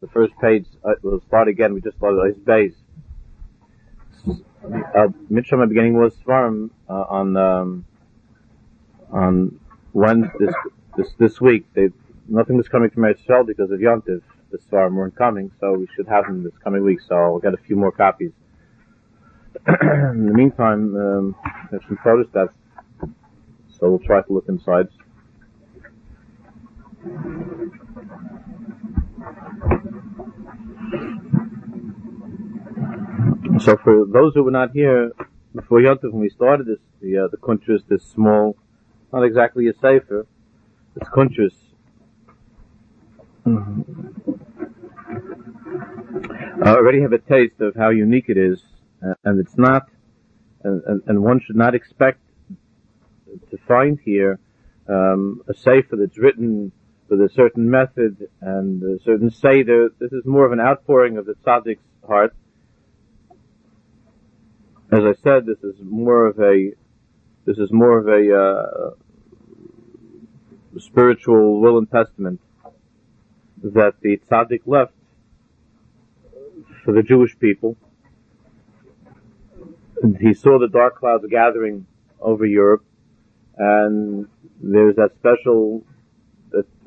the first page, uh, we'll start again. We just started Ice Base. Uh, Mitzvah beginning was Svarm uh, on um, on this this this week. They nothing was coming from Israel because of Yontiv. The Svarm weren't coming, so we should have them this coming week. So I'll get a few more copies. In the meantime, um, there's some photographs, so we'll try to look inside. So for those who were not here before Yontif, when we started this, the uh, the kuntras, this small, not exactly a sefer, it's kuntras. Mm-hmm. I already have a taste of how unique it is, uh, and it's not, and, and, and, one should not expect to find here um, a sefer that's written with a certain method and a certain seder. This is more of an outpouring of the tzaddik's heart as I said, this is more of a this is more of a uh, spiritual will and testament that the tzaddik left for the Jewish people. And he saw the dark clouds gathering over Europe, and there's that special,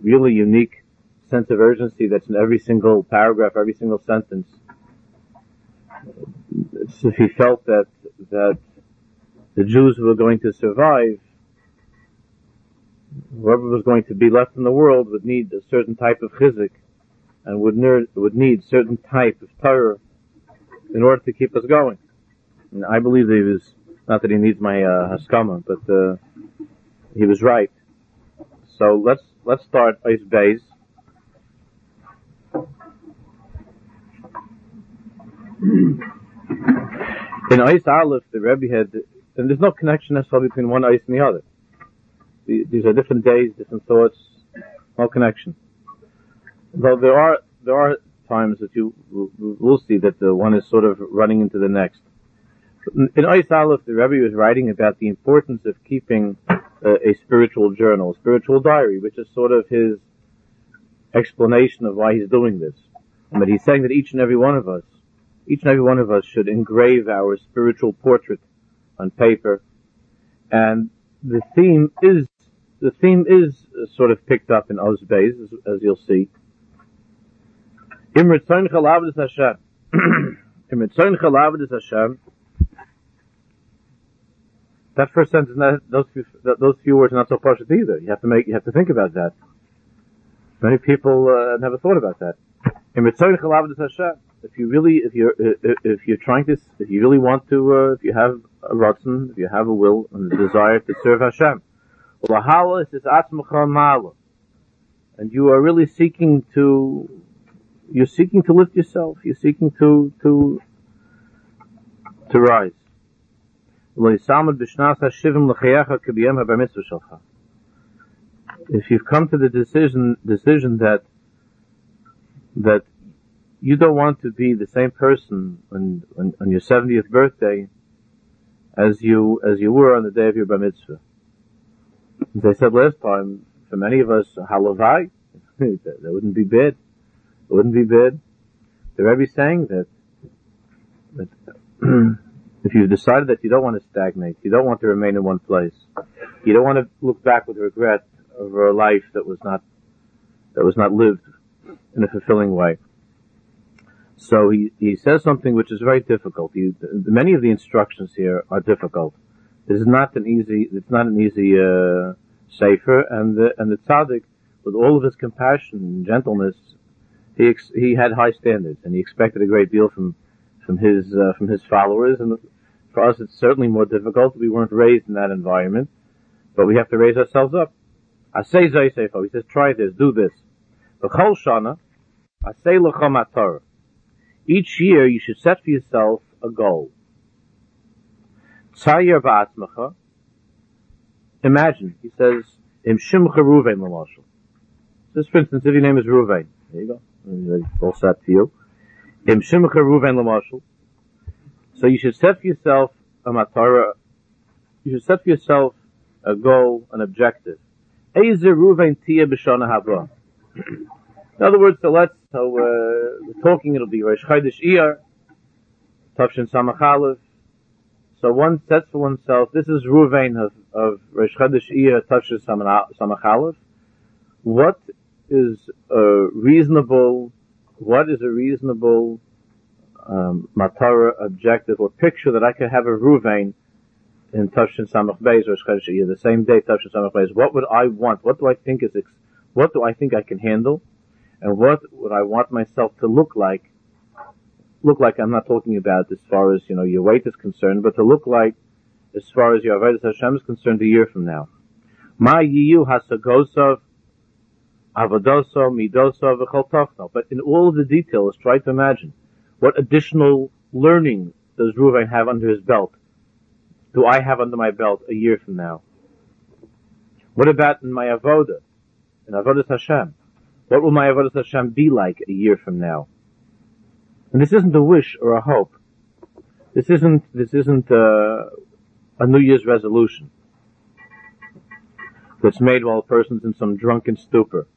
really unique sense of urgency that's in every single paragraph, every single sentence if he felt that that the Jews were going to survive, whoever was going to be left in the world would need a certain type of chizik and would, ner- would need certain type of Torah in order to keep us going. And I believe that he was, not that he needs my uh, haskama, but uh, he was right. So let's let's start Ice Bays. In Ice Aleph, the Rebbe had, and there's no connection necessarily between one ice and the other. These are different days, different thoughts, no connection. Though there are, there are times that you will see that the one is sort of running into the next. In Ice Aleph, the Rebbe was writing about the importance of keeping uh, a spiritual journal, a spiritual diary, which is sort of his explanation of why he's doing this. But he's saying that each and every one of us each and every one of us should engrave our spiritual portrait on paper. And the theme is, the theme is sort of picked up in Ozbeis, as, as you'll see. Hashem. Hashem. That first sentence, those few, those few words are not so partial either. You have to make, you have to think about that. Many people uh, never thought about that. If you really, if you're, if you're trying to, if you really want to, uh, if you have a ratzon, if you have a will and a desire to serve Hashem, and you are really seeking to, you're seeking to lift yourself, you're seeking to, to, to rise. If you've come to the decision, decision that, that you don't want to be the same person on, on, on your 70th birthday as you, as you were on the day of your bar mitzvah. As I said last time, for many of us, halavai, that, that wouldn't be bad. It wouldn't be bad. The Rebbe saying that, that if you've decided that you don't want to stagnate, you don't want to remain in one place, you don't want to look back with regret over a life that was not, that was not lived in a fulfilling way. So he, he says something which is very difficult. He, many of the instructions here are difficult. This is not an easy, it's not an easy, uh, sefer, and the, and the tzaddik, with all of his compassion and gentleness, he, ex, he had high standards, and he expected a great deal from, from his, uh, from his followers, and for us it's certainly more difficult. We weren't raised in that environment, but we have to raise ourselves up. I say Zayseifo, he says, try this, do this. B'chol shana, I say l'chom. Each year you should set for yourself a goal. Tzayir v'atzmacha. Imagine, he says, Im shimcha Ruvain l'mashal. Just for instance, if your name is Ruvain, there you go. All set for you. Im shimcha Ruvain l'mashal. So you should set for yourself a matara, you should set for yourself a goal, an objective. In other words, so let's, so, uh, talking it'll be Rosh Chodesh Iyar, Tavshin. So one sets for oneself, this is Ruvain of, of Rosh Chodesh Iyar, Tavshin. What is a reasonable, what is a reasonable, um, matara objective or picture that I could have a Ruvain in Tavshin Samach Beis or Chodesh Iyar, the same day Tavshin Samach Beis. What would I want? What do I think is, what do I think I can handle? and what would I want myself to look like? Look like I'm not talking about as far as you know your weight is concerned, but to look like as far as your avodas Hashem is concerned a year from now. Ma yiyu hasagosov avodoso midoso v'chol But in all the details, try to imagine what additional learning does Ruvain have under his belt? Do I have under my belt a year from now? What about in my avoda, in avodas Hashem? What will my Avodah Hashem be like a year from now? And this isn't a wish or a hope. This isn't, this isn't a, a New Year's resolution that's made while a person's in some drunken stupor.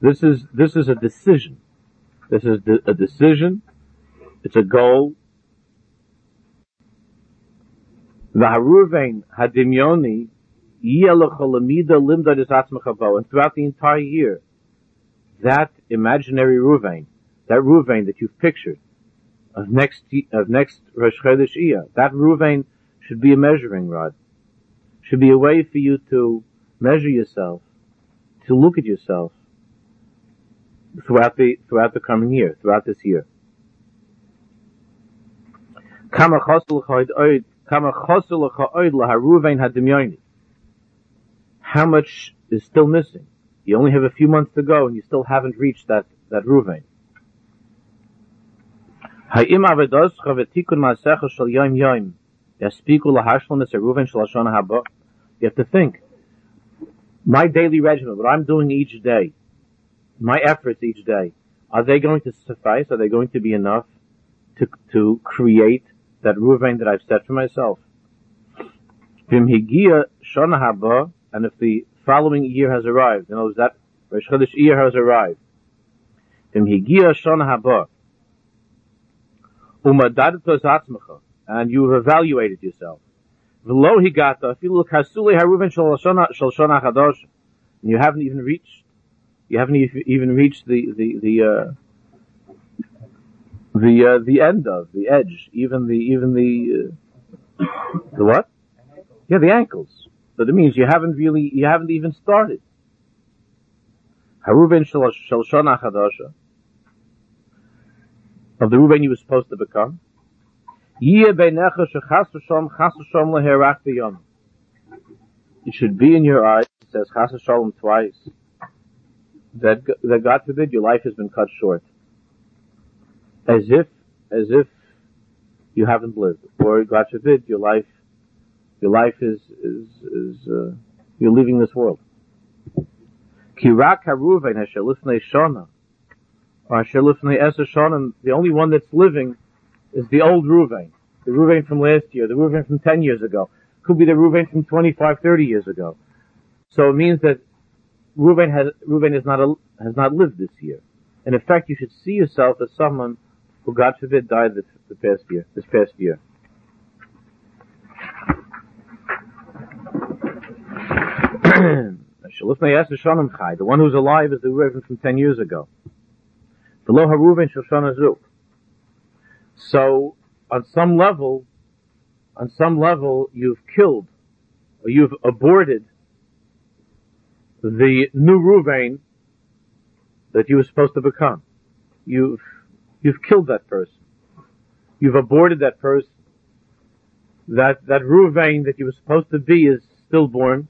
This is, this is a decision. This is a decision. It's a goal. V'haruvein hadimyoni and throughout the entire year, that imaginary Ruvain, that Ruvain that you've pictured of next of next Rosh Chodesh that Ruvain should be a measuring rod, should be a way for you to measure yourself, to look at yourself throughout the throughout the coming year, throughout this year. How much is still missing? You only have a few months to go and you still haven't reached that, that Ruvain. You have to think. My daily regimen, what I'm doing each day, my efforts each day, are they going to suffice? Are they going to be enough to, to create that Ruvain that I've set for myself? And if the following year has arrived. In other words, that Rosh Chodesh year has arrived. Im Higia Shana Haba. Umadadat Atzmacha. And you have evaluated yourself. V'lo higata, if you look hasuli haruven shal shana chadosh, and you haven't even reached, you haven't even reached the, the, the, uh, the, uh, the end of, the edge, even the, even the, uh, the what? Yeah, the ankles. But it means you haven't really, you haven't even started. Haruven chadasha. Of the Ruben you were supposed to become. It should be in your eyes, it says shalom twice, that, that God forbid your life has been cut short. As if, as if you haven't lived. Or God forbid your life your life is is is uh, you're leaving this world. The only one that's living is the old Ruvain, the Ruvain from last year, the Ruvain from ten years ago. Could be the Ruvain from 25, 30 years ago. So it means that Ruvain has Ruvain has not a, has not lived this year. In effect, you should see yourself as someone who, God forbid, died this, the past year. This past year. the one who's alive is the Reuven from ten years ago. The Lo Haruven Shoshana So, on some level, on some level, you've killed, or you've aborted the new Ruvain that you were supposed to become. You've, you've killed that person. You've aborted that person. That, that Ruvain that you were supposed to be is stillborn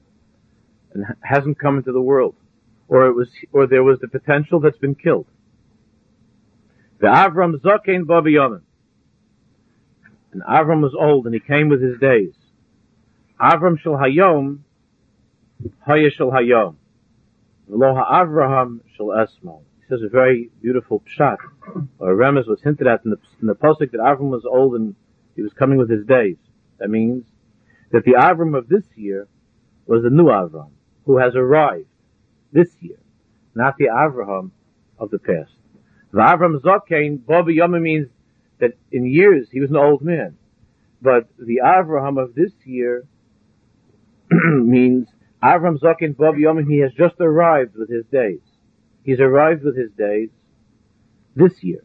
and hasn't come into the world, or it was, or there was the potential that's been killed. The Avram Zakein Babiyamin. And Avram was old and he came with his days. Avram Shal Hayom, Haya shel Hayom. Aloha Avraham Shal Esmo. He says a very beautiful pshat, uh, or Remes was hinted at in the, in the posik that Avram was old and he was coming with his days. That means that the Avram of this year was the new Avram who has arrived this year, not the Avraham of the past. The Avram Zokain, Bobby Yoma means that in years he was an old man. But the Avraham of this year means Avram Zokain Bobby Yoma, he has just arrived with his days. He's arrived with his days this year.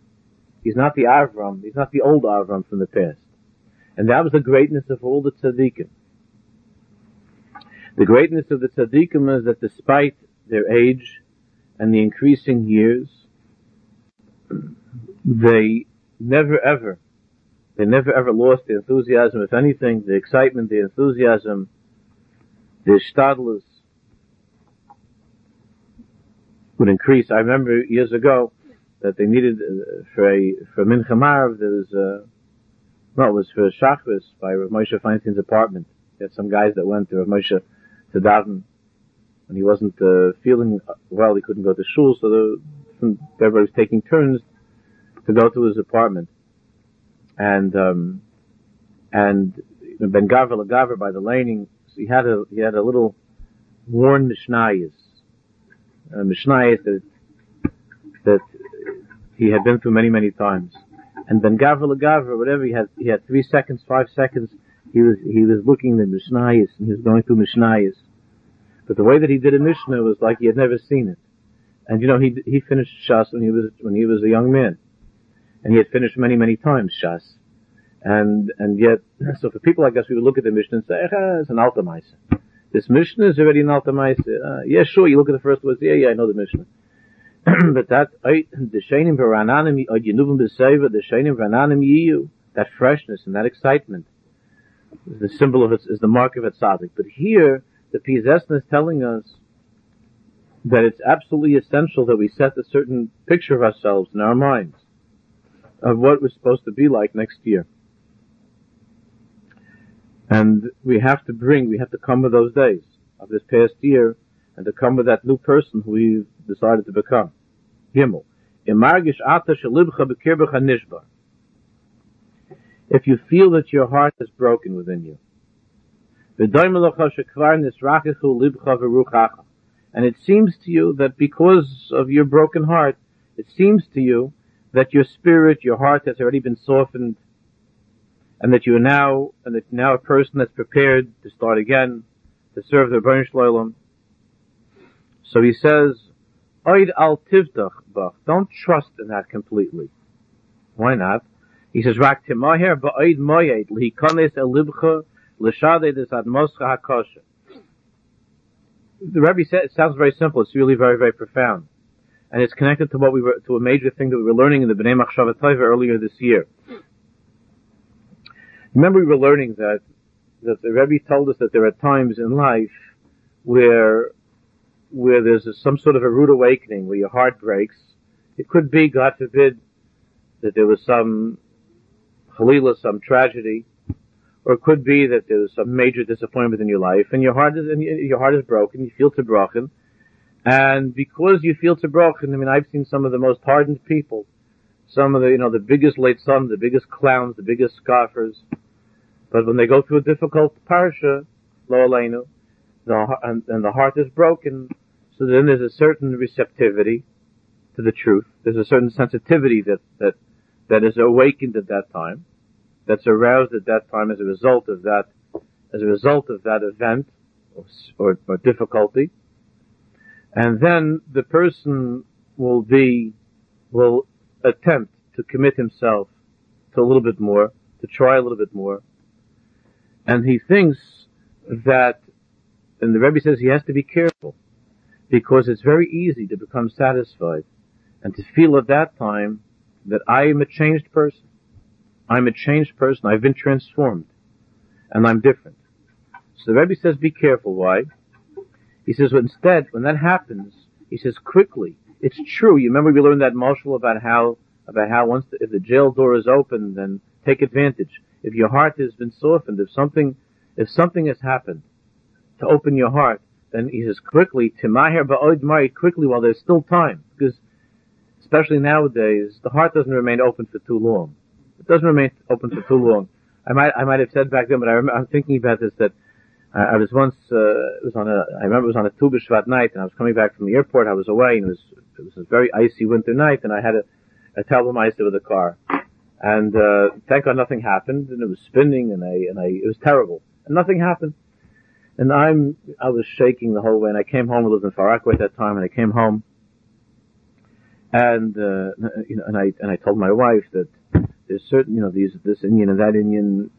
He's not the Avram, he's not the old Avram from the past. And that was the greatness of all the tzaddikim. The greatness of the tzaddikim is that despite their age and the increasing years, they never ever, they never ever lost the enthusiasm. If anything, the excitement, the enthusiasm, the stadlers would increase. I remember years ago that they needed uh, for a for Mincha Marv, there was uh, no, it was for Shachris by Rav Moshe Feinstein's apartment. He had some guys that went to Rav Moshe to daven, and he wasn't uh, feeling well. He couldn't go to shul, so the, everybody was taking turns to go to his apartment. And um, and Ben Gavra Lagaver by the laning, he had a he had a little worn mishnayis, uh, mishnayis that that he had been through many many times. And then Gavra Gavra, whatever he had, he had three seconds, five seconds. He was he was looking at mishnayis and he was going through mishnayis. But the way that he did a mishnah was like he had never seen it. And you know, he he finished Shas when he was when he was a young man and he had finished many, many times Shas. And, and yet, so for people like us, we would look at the Mishnah and say, eh, it's an Altamaisa. This Mishnah is already an Altamaisa. Uh, yeah, sure, you look at the first words, yeah, yeah, I know the Mishnah. but that, the Shainim Varananim, Yinuvim B'Seva, the Shainim Varananim Yiyu, that freshness and that excitement, is the symbol of it is the mark of a tzaddik. But here, the Piaseczna is telling us that it's absolutely essential that we set a certain picture of ourselves in our minds of what we're supposed to be like next year. And we have to bring, we have to come with those days of this past year and to come with that new person who we've decided to become. Gimel. If you feel that your heart is broken within you. And it seems to you that because of your broken heart, it seems to you that your spirit, your heart has already been softened, and that you are now, and that now a person that's prepared to start again, to serve the Rebbeinu Shloim. So he says, Oid al tivdach bach. Don't trust in that completely. Why not? He says, Rak timaher ba'oid moyed lihikones elibcha l'shade des admoscha hakosha. The Rebbe it sounds very simple. It's really very, very profound and it's connected to what we were to a major thing that we were learning in the Bnei Machshavat earlier this year. Remember, we were learning that that the Rebbe told us that there are times in life where where there's a, some sort of a rude awakening, where your heart breaks. It could be, God forbid, that there was some halila, some tragedy, or it could be that there was some major disappointment in your life, and your heart is and your heart is broken. You feel to broken, and because you feel tzibrochen, I mean, I've seen some of the most hardened people, some of the, you know, the biggest late sons, the biggest clowns, the biggest scoffers. But when they go through a difficult parsha, lo aleinu, the, and, and the heart is broken, so then there's a certain receptivity to the truth. There's a certain sensitivity that, that, that is awakened at that time, that's aroused at that time as a result of that, as a result of that event or, or, or difficulty. And then the person will be, will attempt to commit himself to a little bit more, to try a little bit more. And he thinks that, and the Rebbe says he has to be careful, because it's very easy to become satisfied and to feel at that time that I am a changed person. I'm a changed person. I've been transformed. And I'm different. So the Rebbe says be careful. Why? He says, well, instead, when that happens, he says quickly. It's true. You remember we learned that marshal about how about how once the, if the jail door is open, then take advantage. If your heart has been softened, if something if something has happened to open your heart, then he says quickly timaher ba'od mari quickly while there's still time, because especially nowadays the heart doesn't remain open for too long. It doesn't remain open for too long. I might I might have said back then, but I I'm thinking about this that I, I was once, uh, was on a, I remember it was on a Tu B'Shvat night, and I was coming back from the airport. I was away, and it was It was a very icy winter night, and I had a, a Tellemeister with a car. And uh, thank God nothing happened, and it was spinning, and I and I it was terrible, and nothing happened. And I'm I was shaking the whole way, and I came home. I lived in Far Rockaway at that time, and I came home, and uh, you know, and I and I told my wife that there's certain you know these this Indian and that Indian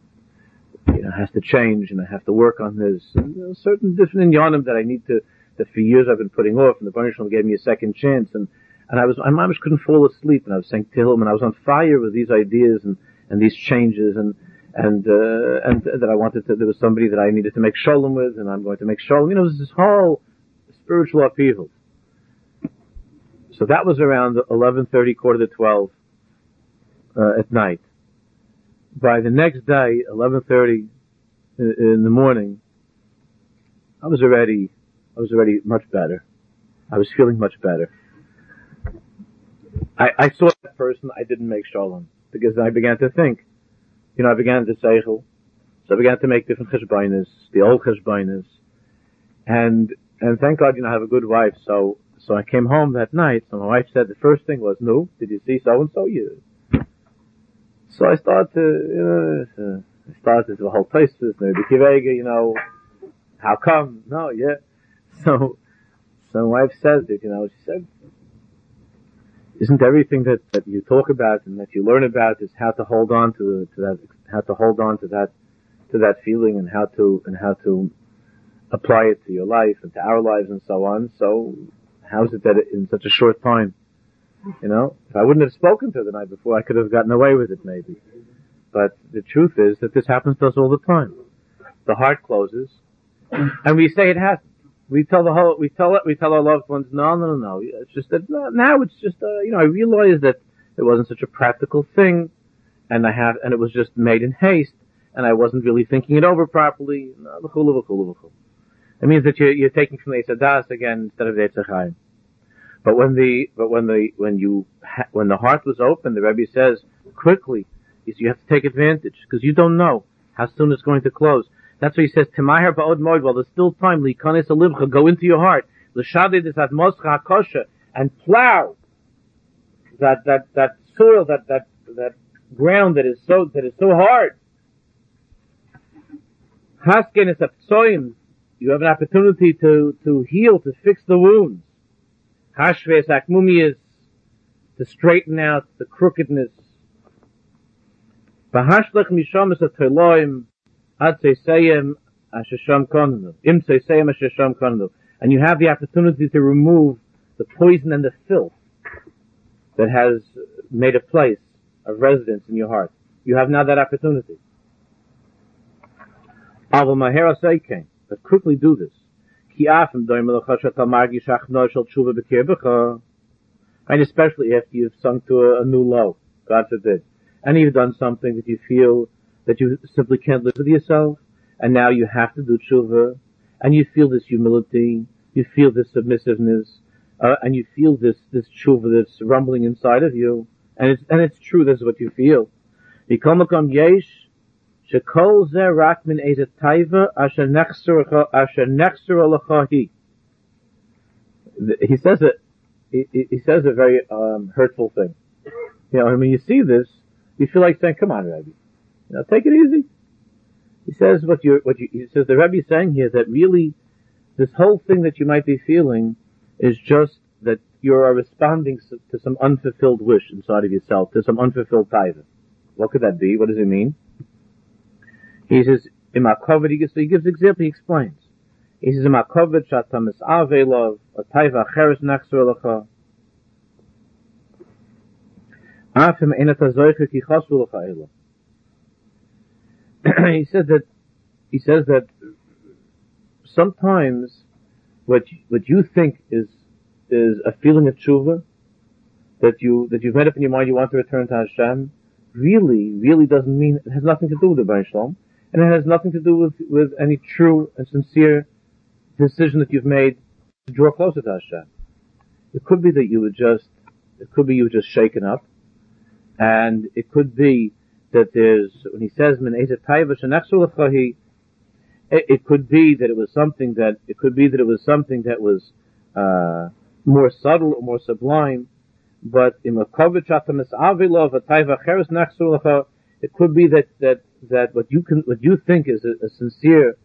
you know has to change, and I have to work on this. And, you know, certain different Indianim that I need to that for years I've been putting off, and the Baruch gave me a second chance, and and I was I almost couldn't fall asleep, and I was saying to him, and I was on fire with these ideas and and these changes, and and uh, and that I wanted to. There was somebody that I needed to make shalom with, and I'm going to make shalom. You know, this whole spiritual upheaval. So that was around 11:30, quarter to 12 uh, at night. By the next day, 11:30 in the morning, I was already I was already much better. I was feeling much better. I, I saw that person, I didn't make shalom. Because I began to think. You know, I began to seichel. So I began to make different cheshbainas, the old cheshbainas. And, and thank God, you know, I have a good wife. So, so I came home that night. So my wife said the first thing was, no, did you see so and so? You. So I started to, you know, I started the whole place, you you know, how come? No, yeah. So, so my wife says it, you know, she said, isn't everything that, that you talk about and that you learn about is how to hold on to, to that, how to hold on to that, to that feeling and how to, and how to apply it to your life and to our lives and so on. So how is it that in such a short time, you know, if I wouldn't have spoken to her the night before, I could have gotten away with it maybe. But the truth is that this happens to us all the time. The heart closes and we say it hasn't. We tell the whole, we tell it, we tell our loved ones, no, no, no, no. It's just that now it's just, uh, you know, I realize that it wasn't such a practical thing, and I have, and it was just made in haste, and I wasn't really thinking it over properly. It means that you're, you're taking from the Eitzadas again instead of the Eitzachayim. But when the, but when the, when you, when the heart was open, the Rebbe says, quickly, you have to take advantage, because you don't know how soon it's going to close. That's why he says, Temaher ba'od moed, while there's still time, likanes alivcha, go into your heart, l'shadid is at moscha hakosha, and plow that, that, that soil, that, that, that ground that is so, that is so hard. Hasken is a psoim, you have an opportunity to, to heal, to fix the wounds. Hashve is akmumi is to straighten out the crookedness. Bahashlech mishamas at And you have the opportunity to remove the poison and the filth that has made a place of residence in your heart. You have now that opportunity. But quickly do this. And especially after you've sunk to a, a new low, God forbid. And you've done something that you feel that you simply can't live with yourself, and now you have to do tshuva, and you feel this humility, you feel this submissiveness, uh, and you feel this this tshuva that's rumbling inside of you, and it's and it's true. This is what you feel. He says it. He, he says a very um, hurtful thing. You know, I mean, you see this, you feel like saying, "Come on, Rabbi, now take it easy. He says what you what you, he says the Rebbe is saying here that really this whole thing that you might be feeling is just that you are responding to some unfulfilled wish inside of yourself, to some unfulfilled taiva. What could that be? What does it mean? He says, Imakovid, he gives, so he gives example, he explains. He says, Imakovid shatamis avelov, a taiva acheres nachzor lecha. Afim enata zoiche ki chosvu lecha he said that he says that sometimes what what you think is is a feeling of tshuva that you that you've made up in your mind you want to return to Hashem really really doesn't mean it has nothing to do with the Shalom and it has nothing to do with with any true and sincere decision that you've made to draw closer to Hashem. It could be that you were just it could be you were just shaken up and it could be that there's when he says min it, it could be that it was something that it could be that it was something that was uh, more subtle or more sublime, but it could be that that that what you can what you think is a, a sincere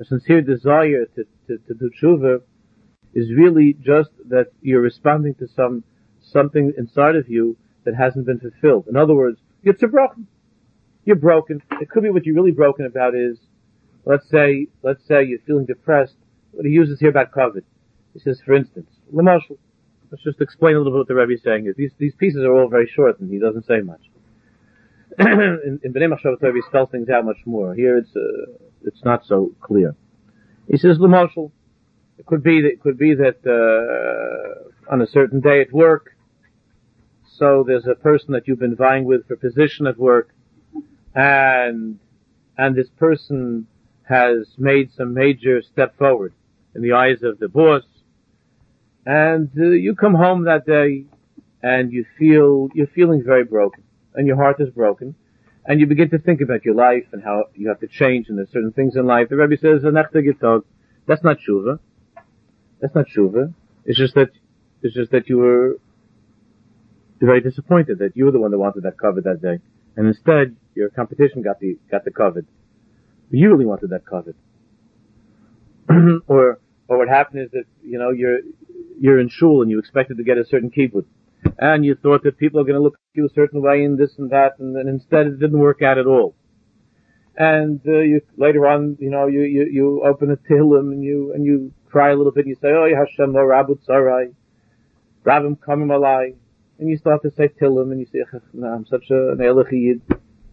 a sincere desire to, to, to do tshuva is really just that you're responding to some something inside of you that hasn't been fulfilled. In other words, broken. You're broken. It could be what you're really broken about is, let's say, let's say you're feeling depressed. What he uses here about COVID. He says, for instance, Lamashal. Let's just explain a little bit what the Rebbe is saying. These, these pieces are all very short and he doesn't say much. in, in Bnei Machshav he spells things out much more. Here it's, uh, it's not so clear. He says, Lamashal. It could be that, it could be that, uh, on a certain day at work, so there's a person that you've been vying with for position at work, and and this person has made some major step forward in the eyes of the boss, and uh, you come home that day, and you feel you're feeling very broken, and your heart is broken, and you begin to think about your life and how you have to change, and there's certain things in life. The Rebbe says, "That's not tshuva. That's not tshuva. It's just that it's just that you were very disappointed that you were the one that wanted that covet that day, and instead your competition got the got the covet. You really wanted that covet. or or what happened is that you know you're you're in shul and you expected to get a certain kibbutz, and you thought that people are going to look at you a certain way and this and that, and then instead it didn't work out at all. And uh, you later on, you know, you you you open a tehillim and you and you cry a little bit. and You say, "Oh, Hashem, no Rabu Tzarai, Rabim Kamim Alai," and you start to say Tillim, and you say, "I'm such a Yid,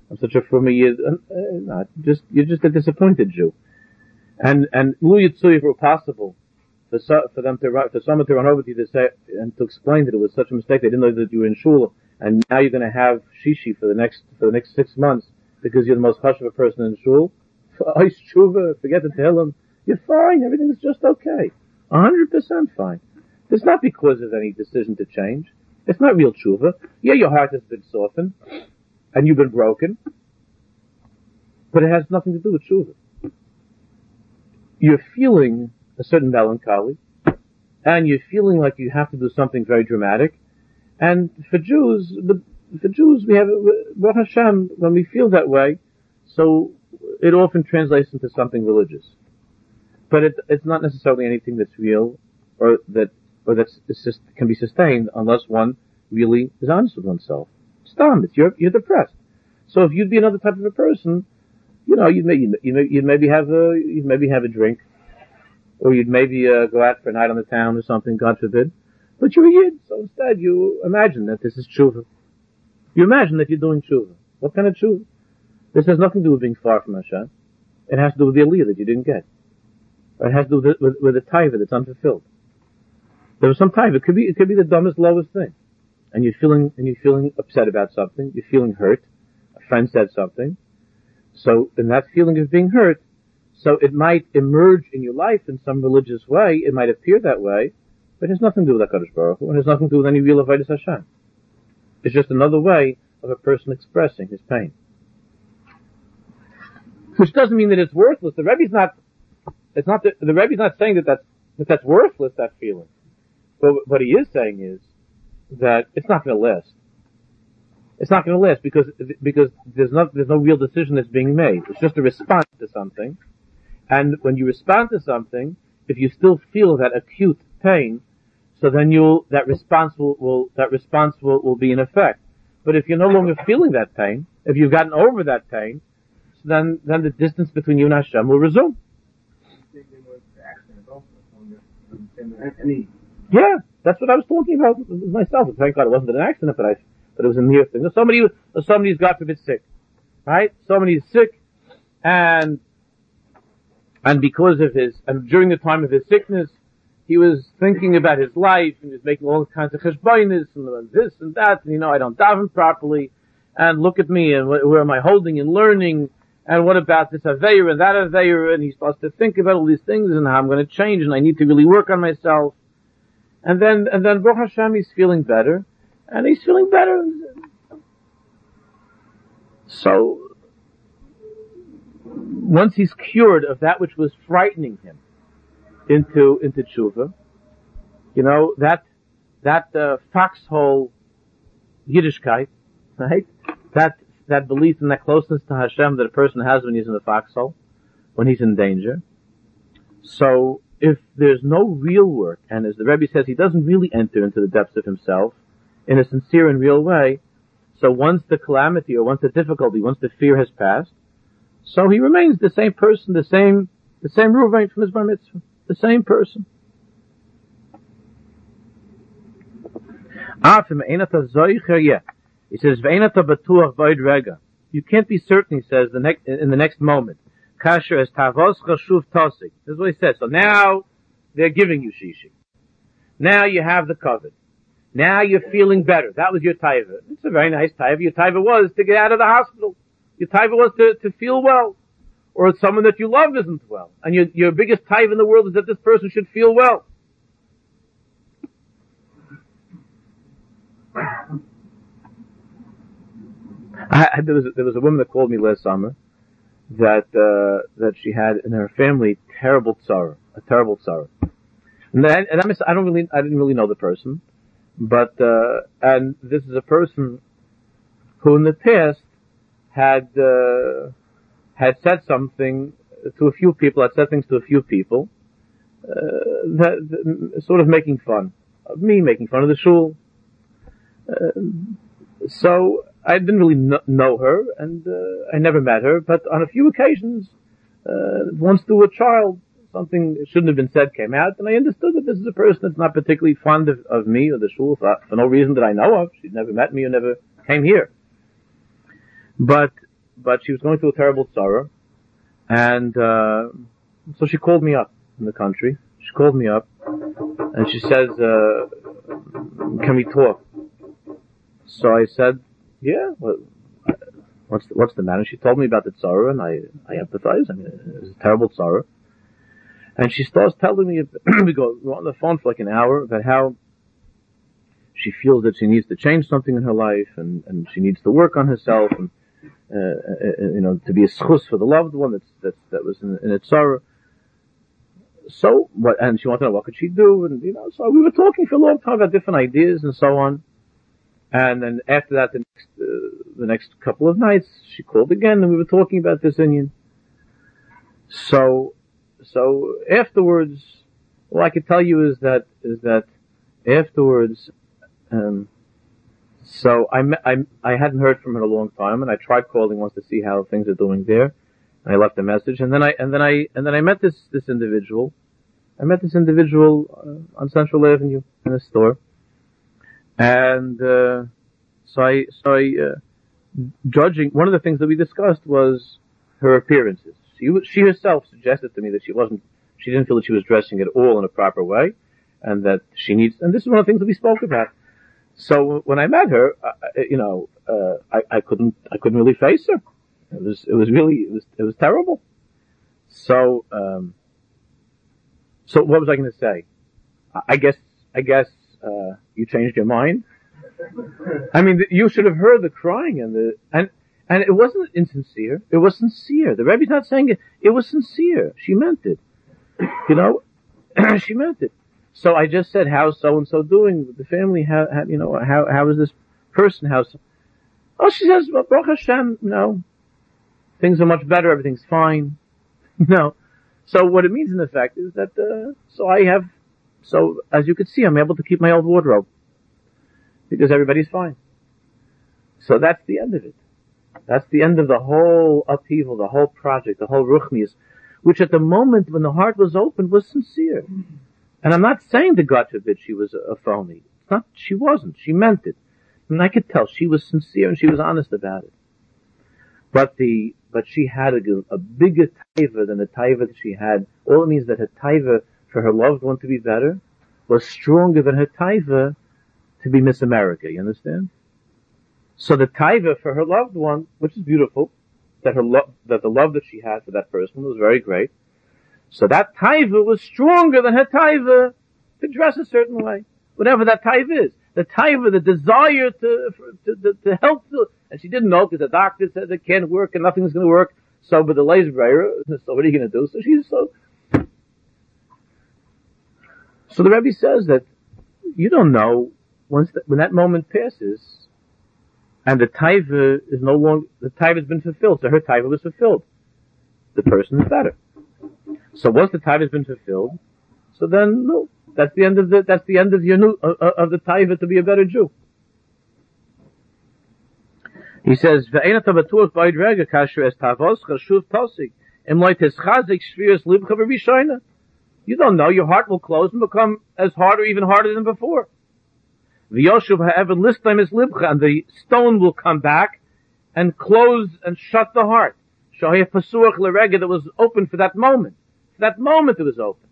I'm such a Fuma Yid." And, uh, just you're just a disappointed Jew. And and Lu Yitzui, if it were possible, for for them to for someone to run over to you to say and to explain that it was such a mistake, they didn't know that you were in shul, and now you're going to have shishi for the next for the next six months because you're the most hush of a person in shul. Ice tshuva, forget to tell them you're fine, everything's just okay, hundred percent fine. It's not because of any decision to change. It's not real tshuva. Yeah, your heart has been softened, and you've been broken, but it has nothing to do with tshuva. You're feeling a certain melancholy, and you're feeling like you have to do something very dramatic. And for Jews, for Jews, we have, Baruch Hashem, when we feel that way, so it often translates into something religious. But it, it's not necessarily anything that's real, or that, or that can be sustained unless one really is honest with oneself. Stam, it's you're, you're depressed. So if you'd be another type of a person, you know, you'd, maybe, you'd maybe have a, you'd maybe have a drink, or you'd maybe uh, go out for a night on the town or something, God forbid. But you're a yid, so instead you imagine that this is tshuva. You imagine that you're doing tshuva. What kind of tshuva? This has nothing to do with being far from Hashem. It has to do with the aliyah that you didn't get. Or it has to do with, with, with the taiva that's unfulfilled. There was some taiva. It could be, it could be the dumbest, lowest thing. And you're feeling, and you're feeling upset about something. You're feeling hurt. A friend said something. So, in that feeling of being hurt, so it might emerge in your life in some religious way. It might appear that way, but it has nothing to do with HaKadosh Baruch Hu, and it has nothing to do with any real Avodah Hashem. It's just another way of a person expressing his pain. Which doesn't mean that it's worthless. The Rebbe's not, it's not, the, the Rebbe's not saying that that's, that that's worthless, that feeling. But what he is saying is that it's not going to last. It's not going to last because, because there's no, there's no real decision that's being made. It's just a response to something and when you respond to something, if you still feel that acute pain, so then you'll, that response will, will that response will, will be in effect. But if you're no longer feeling that pain, if you've gotten over that pain, then, then the distance between you and Hashem will resume. Yeah, that's what I was talking about myself. Thank God it wasn't an accident, but I, but it was a near thing. Somebody, somebody's God forbid sick, right? Somebody's sick, and and because of his, and during the time of his sickness, he was thinking about his life, and he was making all kinds of cheshbonis, and this and that, and you know, I don't daven properly, and look at me, and where am I holding and learning, and what about this Aveir and that Aveir, and he starts to think about all these things, and how I'm going to change, and I need to really work on myself. And then, and then Baruch Hashem, he's feeling better, and he's feeling better. So, once he's cured of that which was frightening him into, into tshuva, you know, that, that uh, foxhole Yiddishkeit, right? That that belief and that closeness to Hashem that a person has when he's in the foxhole, when he's in danger. So if there's no real work, and as the Rebbe says, he doesn't really enter into the depths of himself in a sincere and real way. So once the calamity or once the difficulty, once the fear has passed, so he remains the same person, the same, the same Ruvain from his bar mitzvah, the same person. Ah, he says, You can't be certain, he says, the next, in the next moment. Kasher as tavos chashuv tosik. This is what he says. So now, they're giving you shishi. Now you have the covet. Now you're feeling better. That was your taiva. It's a very nice taiva. Your taiva was to get out of the hospital. Your taiva was to, to feel well. Or someone that you love isn't well. And your, your biggest taiva in the world is that this person should feel well. I, there was there was a woman that called me last summer that uh, that she had in her family terrible sorrow, a terrible sorrow. And, then, and I'm, I don't really I didn't really know the person, but uh, and this is a person who in the past had uh, had said something to a few people, had said things to a few people, uh, that, that, sort of making fun of me, making fun of the shul. Uh, so I didn't really know her, and uh, I never met her. But on a few occasions, uh, once through a child, something shouldn't have been said came out, and I understood that this is a person that's not particularly fond of, of me or the shul for, for, no reason that I know of. She'd never met me or never came here. But but she was going through a terrible sorrow, and uh, so she called me up in the country. She called me up, and she says, uh, "Can we talk?" So I said, yeah, what's the, what's the matter? She told me about the sorrow, and I I empathize. I mean, it's a terrible sorrow. And she starts telling me, we go we're on the phone for like an hour about how she feels that she needs to change something in her life, and and she needs to work on herself, and uh, uh, uh you know, to be a schus for the loved one that's that that was in, in its sorrow. So what? And she wanted to know what could she do, and you know, so we were talking for a long time about different ideas and so on. And then after that, the next, uh, the next couple of nights, she called again and we were talking about this Indian. So, so afterwards, all I could tell you is that, is that afterwards, um, so I, I, I hadn't heard from her in a long time and I tried calling once to see how things are doing there. And I left a message and then I, and then I, and then I met this, this individual. I met this individual uh, on Central Avenue in a store and uh, so I, so I, uh, judging one of the things that we discussed was her appearances. She she herself suggested to me that she wasn't, she didn't feel that she was dressing at all in a proper way, and that she needs. And this is one of the things that we spoke about. So when I met her, I, you know, uh, I, I couldn't, I couldn't really face her. It was, it was really, it was, it was terrible. So, um, so what was I going to say? I guess, I guess uh, you changed your mind. I mean, you should have heard the crying and the and and it wasn't insincere. It was sincere. The Rebbe's not saying it. It was sincere. She meant it. You know, she meant it. So I just said, "How's so and so doing with the family? How, how you know how how is this person? How's oh she says, well, Baruch Hashem, know, things are much better. Everything's fine. Know, so what it means in effect is that uh, so I have so as you can see, I'm able to keep my old wardrobe because everybody's fine. So that's the end of it. That's the end of the whole upheaval, the whole project, the whole ruchnius, which at the moment when the heart was open was sincere. And I'm not saying to forbid she was a phony. It's not, she wasn't. She meant it. And I could tell she was sincere and she was honest about it. But the, but she had a, a bigger taiva than the taiva that she had. All it means that her taiva for her loved one to be better was stronger than her taiva to be Miss America. You understand? So the taiva for her loved one, which is beautiful, that her love, that the love that she had for that person was very great. So that taiva was stronger than her taiva to dress a certain way, whatever that taiva is. The taiva, the desire to to, to, to help, the, and she didn't know because the doctor said it can't work and nothing's going to work. So, but the laser so what are you going to do? So she's so so the Rebbe says that you don't know once the, when that moment passes, and the taiva is no longer the taiva has been fulfilled. So her taiva was fulfilled. The person is better. So once the taiva has been fulfilled, so then no, that's the end of the that's the end of your new, uh, uh of the taiva to be a better Jew. He says, "Ve'ena tabatur ba'id rega es tavos chashuv tosig im loy teschazik shvius libcha v'rishoyna." You don't know. Your heart will close and become as hard or even harder than before. V'yoshuv ha'evan listam is libcha, and the stone will come back and close and shut the heart. Shohei pasuach l'rega that was open for that moment. For that moment it was open.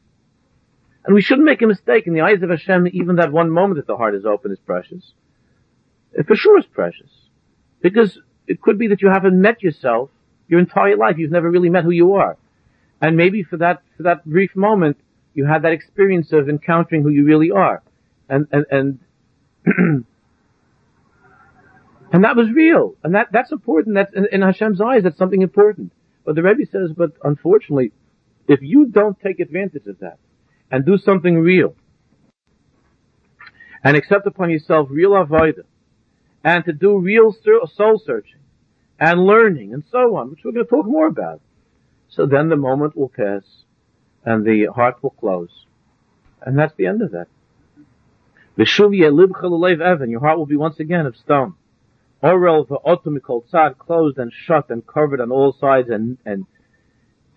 And we shouldn't make a mistake. In the eyes of Hashem, even that one moment that the heart is open is precious. It for sure is precious. Because it could be that you haven't met yourself your entire life. You've never really met who you are. And maybe for that, for that brief moment, you had that experience of encountering who you really are. And, and, and, and that was real. And that, that's important. That's, in, in Hashem's eyes, that's something important. But the Rebbe says, but unfortunately, if you don't take advantage of that and do something real and accept upon yourself real avodah and to do real soul searching and learning and so on, which we're going to talk more about. So then the moment will pass and the heart will close. And that's the end of that. Vishuvyeh libchalulev evan. Your heart will be once again of stone. Orel v'otomikol tzad, closed and shut and covered on all sides and, and,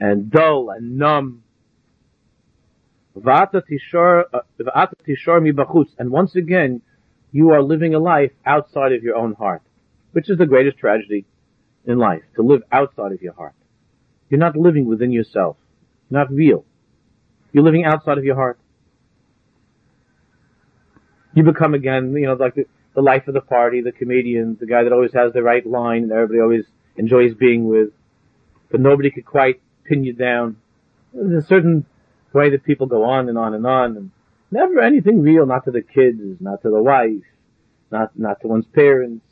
and dull and numb. Vata tishor uh, tisharmibach. and once again, you are living a life outside of your own heart, which is the greatest tragedy in life, to live outside of your heart. You're not living within yourself. Not real. You're living outside of your heart. You become again, you know, like the, the life of the party, the comedian, the guy that always has the right line and everybody always enjoys being with, but nobody could quite pin you down. There's a certain way that people go on and on and on, and never anything real, not to the kids, not to the wife, not not to one's parents,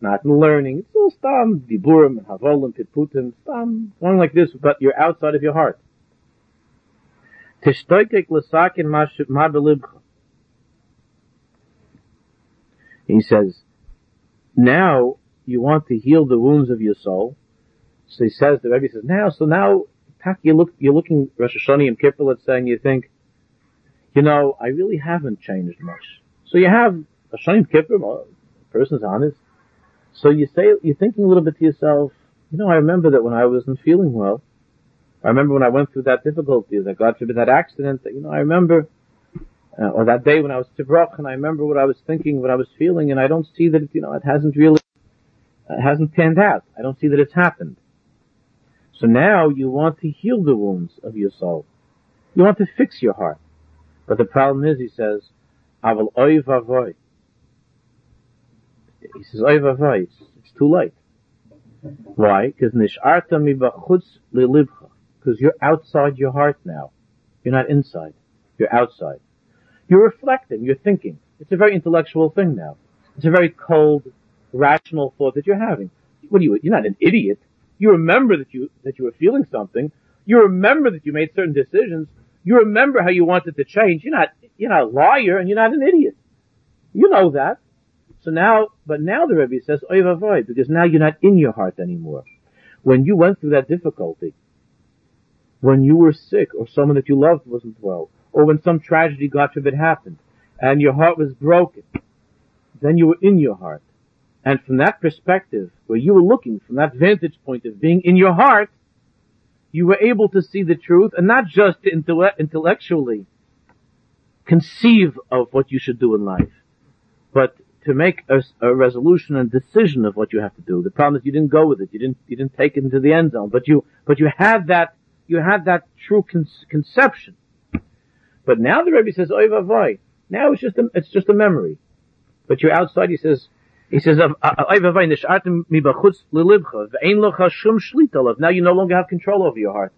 not in learning. It's all stam, diburim, havolim, pitputim, stam, going like this, but you're outside of your heart. He says, now you want to heal the wounds of your soul. So he says, the Rebbe says, now, so now, you look, you're looking Rosh Hashanah and Kippur, let's say, and you think, you know, I really haven't changed much. So you have a Hashanah Kippur, a person's honest. So you say, you're thinking a little bit to yourself, you know, I remember that when I wasn't feeling well, I remember when I went through that difficulty, that God forbid that accident, you know, I remember, uh, or that day when I was Tibrach, and I remember what I was thinking, what I was feeling, and I don't see that, you know, it hasn't really, uh, hasn't panned out. I don't see that it's happened. So now you want to heal the wounds of your soul. You want to fix your heart. But the problem is, he says, Aval oy vavoy. He says, oy vavoy, it's, it's too late. Why? Because nisharta mi lilibcha because you're outside your heart now. You're not inside. You're outside. You're reflecting. You're thinking. It's a very intellectual thing now. It's a very cold, rational thought that you're having. What are you? You're not an idiot. You remember that you that you were feeling something. You remember that you made certain decisions. You remember how you wanted to change. You're not you're not a liar and you're not an idiot. You know that. So now, but now the Rebbe says, oy vavoy, because now you're not in your heart anymore. When you went through that difficulty, when you were sick or someone that you loved wasn't well, or when some tragedy, God forbid, happened, and your heart was broken, then you were in your heart. And from that perspective, where you were looking from that vantage point of being in your heart, you were able to see the truth and not just to intellectually conceive of what you should do in life, but to make a, a, resolution and decision of what you have to do. The problem is you didn't go with it. You didn't, you didn't take it into the end zone, but you, but you had that you had that true con- conception. But now the Rebbe says, oy vavoy. Now it's just a, it's just a memory. But you're outside, he says, he says, oy vavoy, nishartem mibachutz lilibcha, ve'ein locha shum Now you no longer have control over your heart.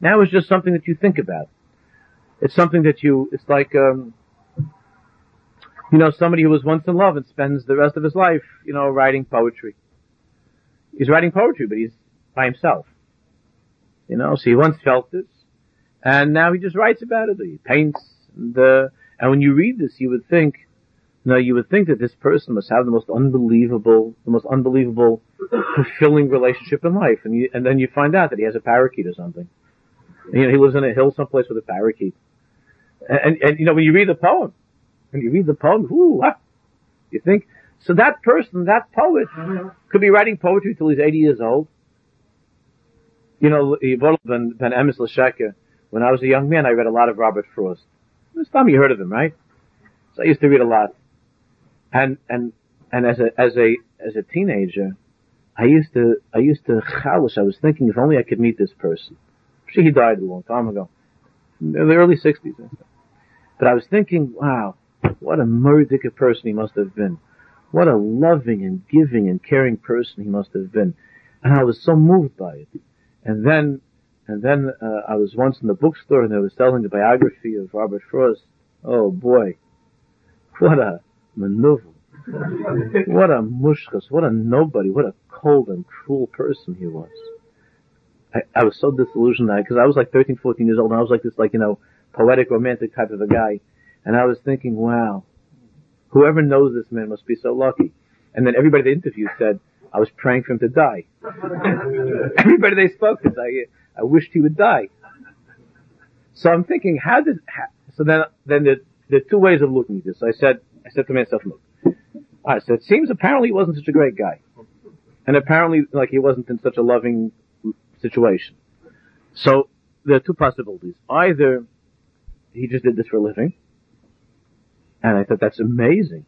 Now it's just something that you think about. It's something that you, it's like, um, you know, somebody who was once in love and spends the rest of his life, you know, writing poetry. He's writing poetry, but he's by himself. You know, so he once felt this, and now he just writes about it. He paints, and uh, And when you read this, you would think, no, you would think that this person must have the most unbelievable, the most unbelievable, fulfilling relationship in life. And you, and then you find out that he has a parakeet or something. You know, he lives in a hill someplace with a parakeet. And, and, and, you know, when you read the poem, when you read the poem, ooh, what? You think, so that person, that poet, could be writing poetry till he's 80 years old. You know, L'Sheker, when I was a young man, I read a lot of Robert Frost. This time you heard of him, right? So I used to read a lot. And, and, and as a, as a, as a teenager, I used to, I used to I was thinking if only I could meet this person. Actually, he died a long time ago. In the early 60s. But I was thinking, wow, what a murdica person he must have been. What a loving and giving and caring person he must have been. And I was so moved by it. And then, and then, uh, I was once in the bookstore and they were selling the biography of Robert Frost. Oh boy. What a maneuver. what a mushkas, what a nobody, what a cold and cruel person he was. I, I was so disillusioned because I was like 13, 14 years old and I was like this like, you know, poetic, romantic type of a guy. And I was thinking, wow, whoever knows this man must be so lucky. And then everybody they interviewed said, I was praying for him to die. everybody they spoke to, I, I wished he would die. So I'm thinking, how did, how, so then, then the, the two ways of looking at this. So I said, I said to myself, look, alright, so it seems apparently he wasn't such a great guy. And apparently, like, he wasn't in such a loving situation. So, there are two possibilities. Either he just did this for a living, and I thought that's amazing.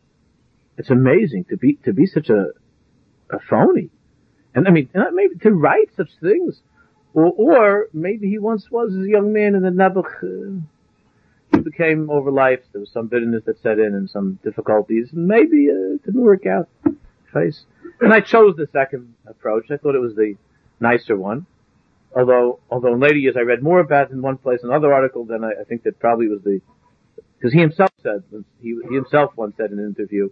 It's amazing to be to be such a a phony, and I mean maybe to write such things, or or maybe he once was a young man and then Nebuch uh, he became over life. There was some bitterness that set in and some difficulties, and maybe uh, it didn't work out. Face, and I chose the second approach. I thought it was the nicer one. Although, although in later years I read more about it in one place, another article, then I, I think that probably was the because he himself said, he, he himself once said in an interview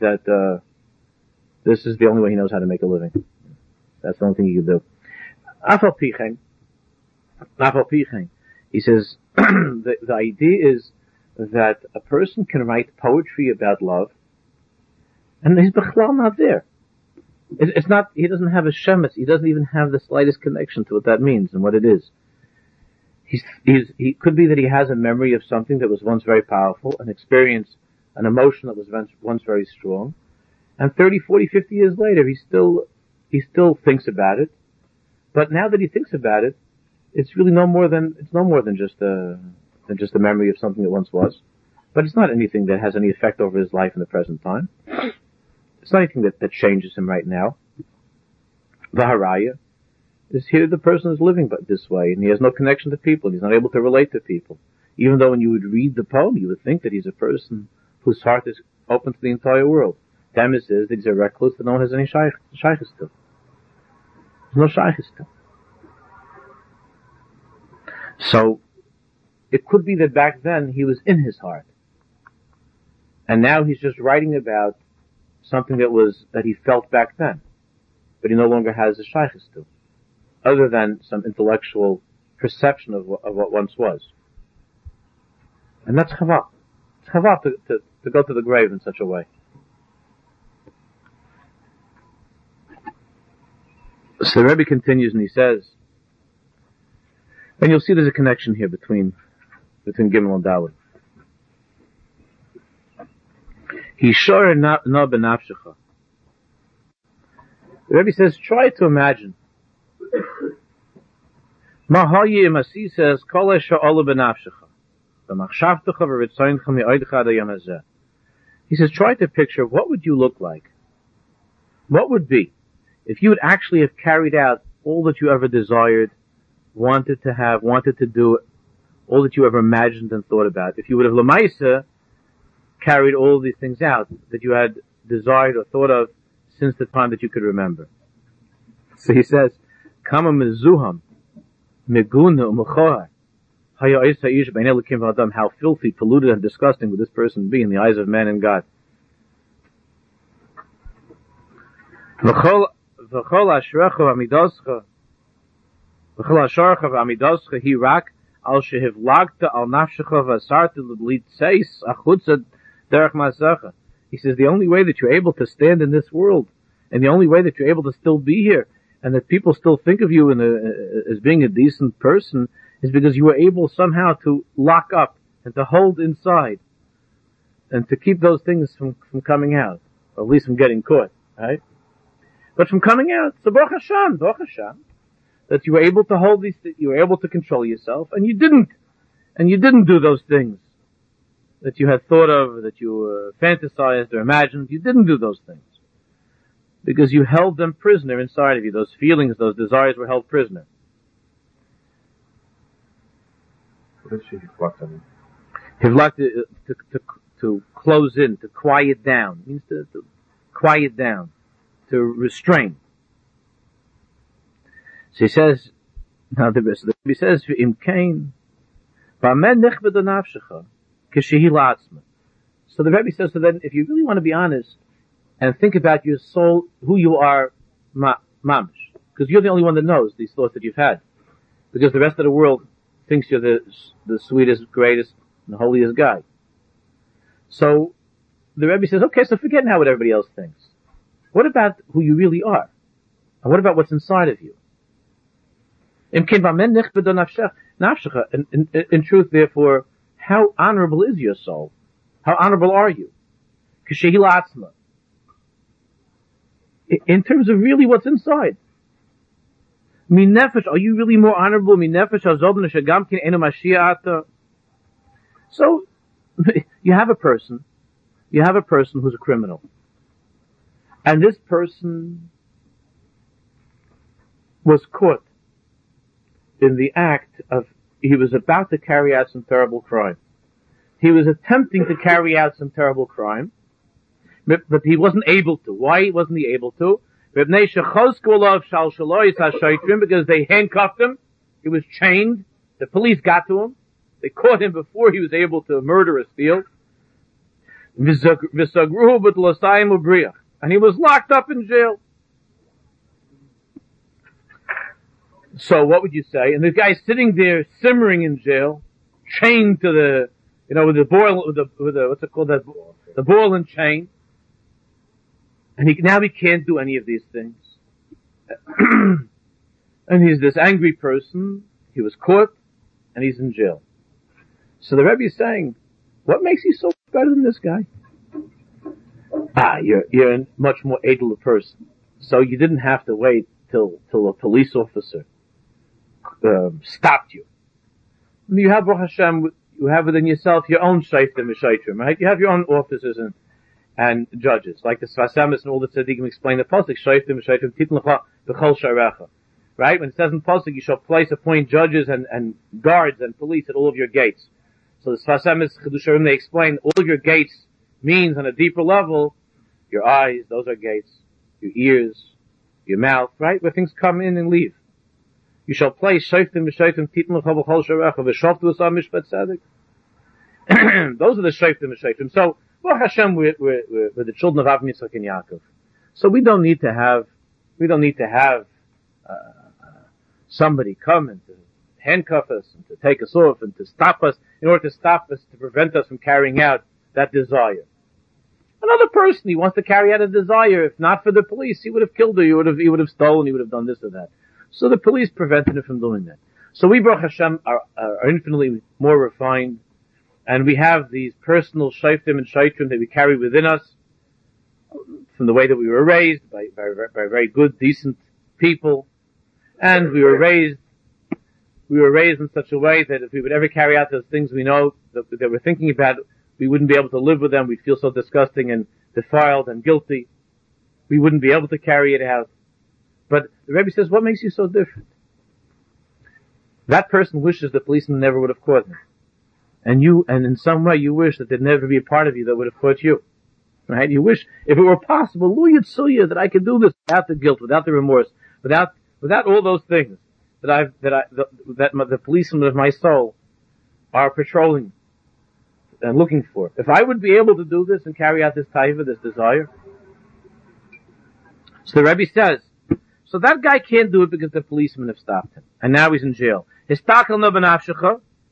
that, uh, this is the only way he knows how to make a living. That's the only thing he can do. Afal Pichen, Afal Pichen, he says, the, the idea is that a person can write poetry about love, and he's bechlal not there. it's not, he doesn't have a shemis, he doesn't even have the slightest connection to what that means and what it is. He's, he's, he could be that he has a memory of something that was once very powerful, an experience, an emotion that was once very strong, and 30, 40, 50 years later, he still, he still thinks about it. But now that he thinks about it, it's really no more than, it's no more than just a, than just a memory of something that once was. But it's not anything that has any effect over his life in the present time. It's not anything that, that changes him right now. Vaharaya, is here the person is living but this way and he has no connection to people. He's not able to relate to people. Even though when you would read the poem, you would think that he's a person whose heart is open to the entire world. Demis is a recluse that no one has any shaykhs to. There's no shaykhs to. So, it could be that back then he was in his heart. And now he's just writing about something that was, that he felt back then. But he no longer has a shaykhs to other than some intellectual perception of, of what once was. And that's chava. It's chava to, to, to go to the grave in such a way. So the Rebbe continues and he says, and you'll see there's a connection here between, between Gimel and Dalit. He sure na benafshecha. The Rebbe says, try to imagine Mahaye Masi says, Kol Sha'ala B'nafshecha. V'machshavtecha v'ritzoincha mi'oidcha adayam hazeh. He says, try to picture what would you look like? What would be if you would actually have carried out all that you ever desired, wanted to have, wanted to do, all that you ever imagined and thought about. If you would have lamaisa carried all these things out that you had desired or thought of since the time that you could remember. So he says, Kama mezuham meguna u'mechohar. How filthy, polluted, and disgusting would this person be in the eyes of man and God? V'chol ashrecha v'amidoscha v'chol asharcha v'amidoscha hi rak al. He says the only way that you're able to stand in this world, and the only way that you're able to still be here, and that people still think of you a, as being a decent person, is because you were able somehow to lock up and to hold inside, and to keep those things from, from coming out, or at least from getting caught, right? But from coming out, so Baruch Hashem, Baruch Hashem, that you were able to hold these, you were able to control yourself, and you didn't, and you didn't do those things that you had thought of, that you uh, fantasized or imagined. You didn't do those things because you held them prisoner inside of you. Those feelings, those desires were held prisoner. What is she hivlakta? Hivlakta uh, to, to, to close in, to quiet down, means to, to quiet down, to restrain. So he says, now the rest, he says, "Im kain, ba'men nechbed nafshecha, kishehi la'atzma." So the Rebbe says, so then, if you really want to be honest and think about your soul, who you are, ma, mamish, because you're the only one that knows these thoughts that you've had, because the rest of the world thinks you're the the sweetest, greatest, and holiest guy. So the Rebbe says, okay, so forget now what everybody else thinks. What about who you really are? And what about what's inside of you? In, in, in truth, therefore, how honorable is your soul? How honorable are you? In terms of really what's inside. Are you really more honorable? So, you have a person, you have a person who's a criminal. And this person was caught in the act of, he was about to carry out some terrible crime. He was attempting to carry out some terrible crime, but, he wasn't able to. Why wasn't he able to? Because they handcuffed him. He was chained. The police got to him. They caught him before he was able to murder or steal. And he was locked up in jail. So what would you say? And the guy's sitting there simmering in jail, chained to the, you know, with the boil, with the, with the what's it called, that, the ball and chain. And he, now he can't do any of these things. and he's this angry person, he was caught, and he's in jail. So the Rebbe is saying, what makes you so better than this guy? Ah, you're, you're a much more able person. So you didn't have to wait till, till a police officer uh, stopped you. You have, Baruch Hashem, you have within yourself your own shaytim and right? You have your own officers and, and judges. Like the Sfas Emes and all the tzaddikim explain the pasuk, shaytim v'shaytim titlecha b'chol sharecha. Right? When it says in pasuk, you shall place, appoint judges and, and guards and police at all of your gates. So the Sfas Emes, Chiddushei HaRim, they explain all your gates means on a deeper level, your eyes, those are gates, your ears, your mouth, right? Where things come in and leave. You shall place shaytim v'shaytim titin l'chav v'chol sharecha v'shavtu v'sam mishpat tzedek. Those are the shaytim v'shaytim. So, Baruch Hashem, we're, we're, we're, the children of Avram Yitzchak and Yaakov. So we don't need to have, we don't need to have, uh, somebody come and to handcuff us and to take us off and to stop us in order to stop us, to prevent us from carrying out that desire. Another person, he wants to carry out a desire. If not for the police, he would have killed her. He would have, he would have stolen. He would have done this or that. So the police prevented him from doing that. So we, Baruch Hashem, are, are infinitely more refined, and we have these personal shaytim and shaytim that we carry within us from the way that we were raised by, by, by very good, decent people, and we were raised we were raised in such a way that if we would ever carry out those things we know that, that we're thinking about, we wouldn't be able to live with them. We'd feel so disgusting and defiled and guilty. We wouldn't be able to carry it out. But the Rebbe says, what makes you so different? That person wishes the policeman never would have caught him. And you, and in some way you wish that there'd never be a part of you that would have caught you. Right? You wish, if it were possible, Lu Yitsuya, that I could do this without the guilt, without the remorse, without, without all those things that I've, that I, the, that my, the policemen of my soul are patrolling and looking for. If I would be able to do this and carry out this taiva, this desire. So the Rebbe says, so that guy can't do it because the policemen have stopped him. And now he's in jail.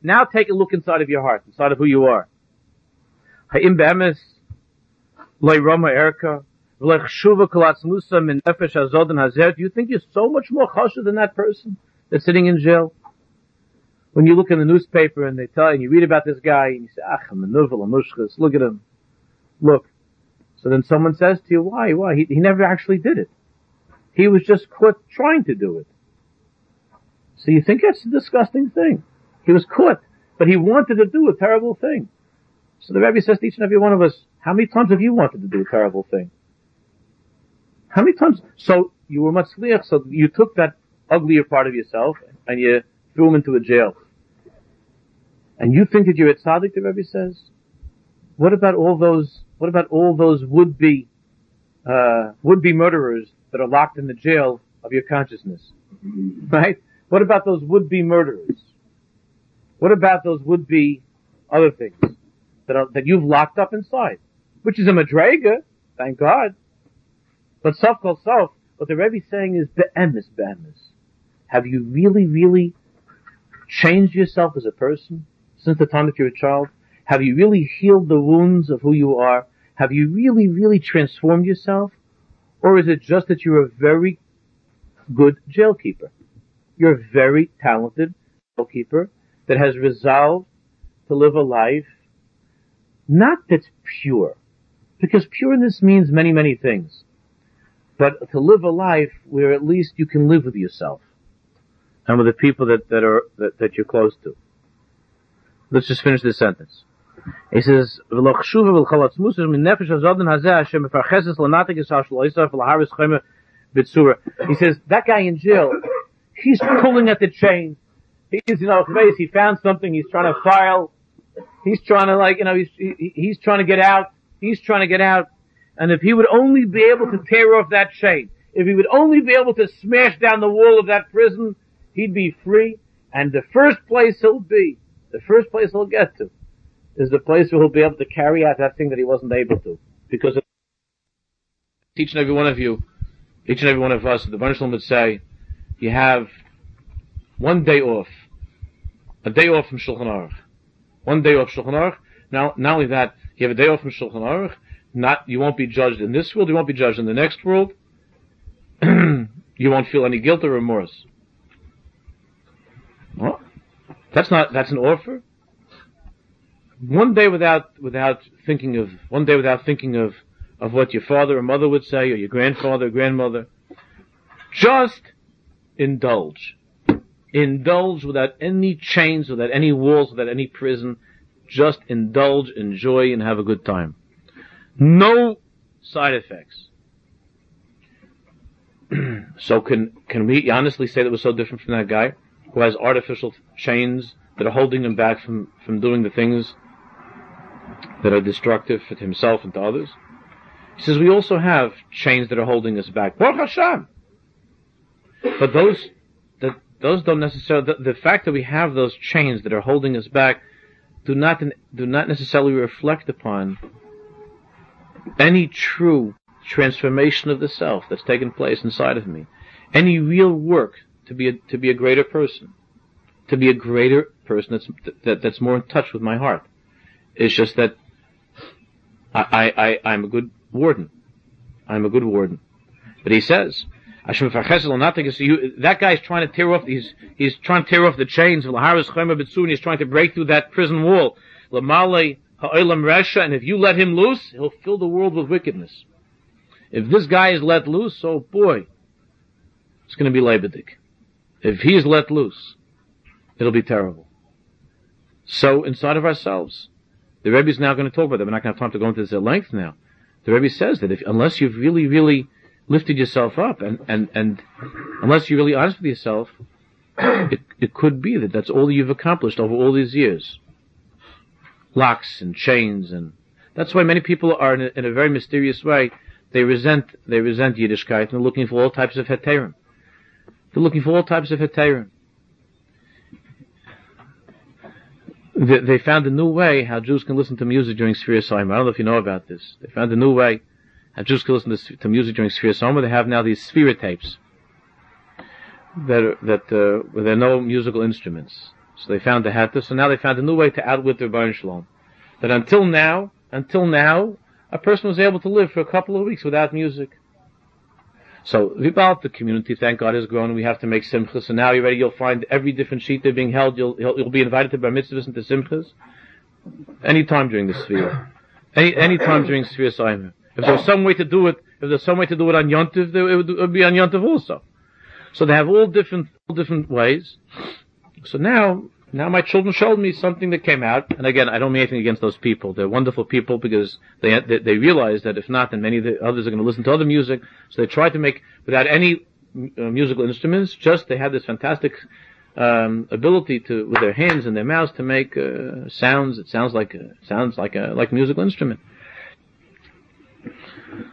Now take a look inside of your heart, inside of who you are. Do you think you're so much more chashuv than that person that's sitting in jail? When you look in the newspaper and they tell you, and you read about this guy, and you say, ach, a mushkas, look at him. Look. So then someone says to you, why, why? He, he never actually did it. He was just caught trying to do it. So you think that's a disgusting thing. He was caught, but he wanted to do a terrible thing. So the Rebbe says to each and every one of us, how many times have you wanted to do a terrible thing? How many times? So you were matzliach, so you took that uglier part of yourself and you threw him into a jail. And you think that you're a tzaddik, the Rebbe says? What about all those, what about all those would-be, uh, would-be murderers that are locked in the jail of your consciousness? Right? What about those would-be murderers? What about those would-be other things that are, that you've locked up inside? Which is a madrega, thank God. But self called self, what the Rebbe is saying is be'emes, be'emes. Have you really, really changed yourself as a person since the time that you're a child? Have you really healed the wounds of who you are? Have you really, really transformed yourself? Or is it just that you're a very good jailkeeper? You're a very talented jailkeeper that has resolved to live a life not that's pure, because pureness means many, many things, but to live a life where at least you can live with yourself and with the people that, that are, that, that you're close to. Let's just finish this sentence. He says, "V'loch shuva musar min nefesh hazeh Hashem mefarcheses l'natik yisar shlo yisar v'laharis chayme b'tzura." He says that guy in jail, he's pulling at the chain. He's in our face. He found something. He's trying to file. He's trying to like you know he's he, he's trying to get out. He's trying to get out. And if he would only be able to tear off that chain, if he would only be able to smash down the wall of that prison, he'd be free. And the first place he'll be, the first place he'll get to, is the place where he'll be able to carry out that thing that he wasn't able to. Because each and every one of you, each and every one of us, the Banishlam would say, you have one day off, a day off from Shulchan Aruch. One day off Shulchan Aruch. Now, not only that, you have a day off from Shulchan Aruch, not, you won't be judged in this world, you won't be judged in the next world. you won't feel any guilt or remorse. Well, that's not, that's an offer. One day without, without thinking of, one day without thinking of, of what your father or mother would say, or your grandfather or grandmother. Just indulge. Indulge without any chains, without any walls, without any prison. Just indulge, enjoy, and have a good time. No side effects. so can can we honestly say that we're so different from that guy who has artificial chains that are holding him back from, from doing the things that are destructive to himself and to others? He says we also have chains that are holding us back. Baruch Hashem. But those that those don't necessarily the, the fact that we have those chains that are holding us back do not do not necessarily reflect upon any true transformation of the self that's taken place inside of me, any real work to be a, to be a greater person, to be a greater person that's that, that's more in touch with my heart. It's just that I, I, I I'm a good warden. I'm a good warden. But he says, that guy's trying to tear off he's he's trying to tear off the chains of Laharis Bitsuni, he's trying to break through that prison wall. Lamale Resha, and if you let him loose, he'll fill the world with wickedness. If this guy is let loose, oh boy, it's going to be Lebedik. If he is let loose, it'll be terrible. So inside of ourselves, the Rebbe is now going to talk about that. We're not going to have time to go into this at length now. The Rebbe says that if, unless you've really, really lifted yourself up and, and, and unless you're really honest with yourself, it, it could be that that's all you've accomplished over all these years locks and chains and that's why many people are in a, in a very mysterious way they resent they resent Yiddishkeit and they're looking for all types of heterim. They're looking for all types of heterim. They, they, found a new way how Jews can listen to music during Sfira Sohima. I don't know if you know about this. They found a new way how Jews can listen to, to music during Sfira Sohima. They have now these Sfira tapes that that uh, where there are no musical instruments. So they found the hatter. So now they found a new way to outwit their Baruch Shalom. That until now, until now, a person was able to live for a couple of weeks without music. So about the community, thank God, has grown. We have to make simchas. So now you're ready. You'll find every different sheet they're being held. You'll, you'll, you'll be invited to bar mitzvahs and to simchas anytime during the sphere. Any any time during sphere Simon. If there's some way to do it, if there's some way to do it on Yontiv, it would, it would be on Yontiv also. So they have all different all different ways. So now now my children showed me something that came out, and again, I don't mean anything against those people. They're wonderful people because they they, they realize that if not, then many of the others are going to listen to other music. So they try to make without any uh, musical instruments. Just they had this fantastic um, ability to with their hands and their mouths to make uh, sounds. It sounds like a, sounds like a like a musical instrument.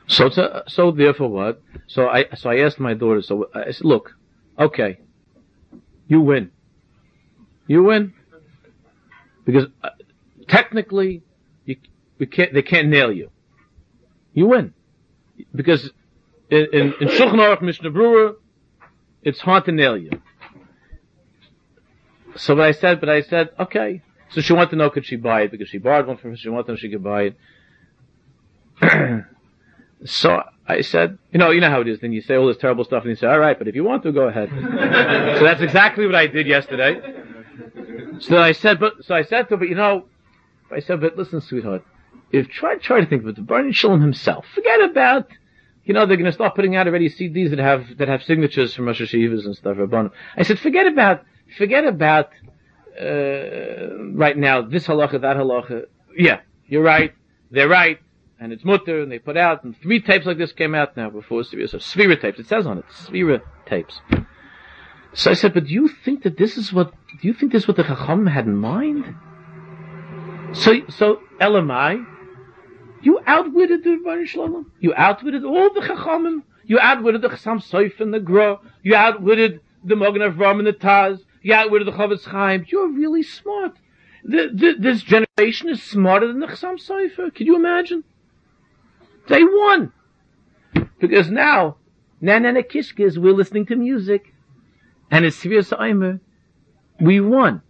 So a, so therefore what? So I so I asked my daughter. So I said, look, okay, you win. You win. Because uh, technically, you, we can't, they can't nail you. You win. Because in, in, in Shulchan Aruch Mishnah Berurah, it's hard to nail you. So but I said, but I said, okay. So she wanted to know could she buy it because she borrowed one from her. She wanted to know she could buy it. so I said, you know, you know how it is. Then you say all this terrible stuff, and you say, all right, but if you want to, go ahead. so that's exactly what I did yesterday. So I said, but so I said to her, but you know, I said, but listen, sweetheart, if try try to think about the Baruch Shalom himself, forget about, you know, they're going to start putting out already CDs that have that have signatures from Rosh Hashivas and stuff. I said, forget about forget about uh, right now this halacha, that halacha. Yeah, you're right. They're right, and it's mutter, and they put out, and three tapes like this came out now before Svira. So Svira tapes. It says on it, Svira tapes. So I said, but do you think that this is what, do you think this is what the Chacham had in mind? So, so, Elamai, you outwitted the Baruch Shalom. You outwitted all the Chachamim. You outwitted the Chassam Soif and the Gra. You outwitted the Mogen Avram and the Taz. You outwitted the Chofetz Chaim. You're really smart. The, the, this generation is smarter than the Chassam Sofer. Can you imagine? They won. Because now, Nanana Kishkis, we're listening to music. And it's Sirius Aimer. We won.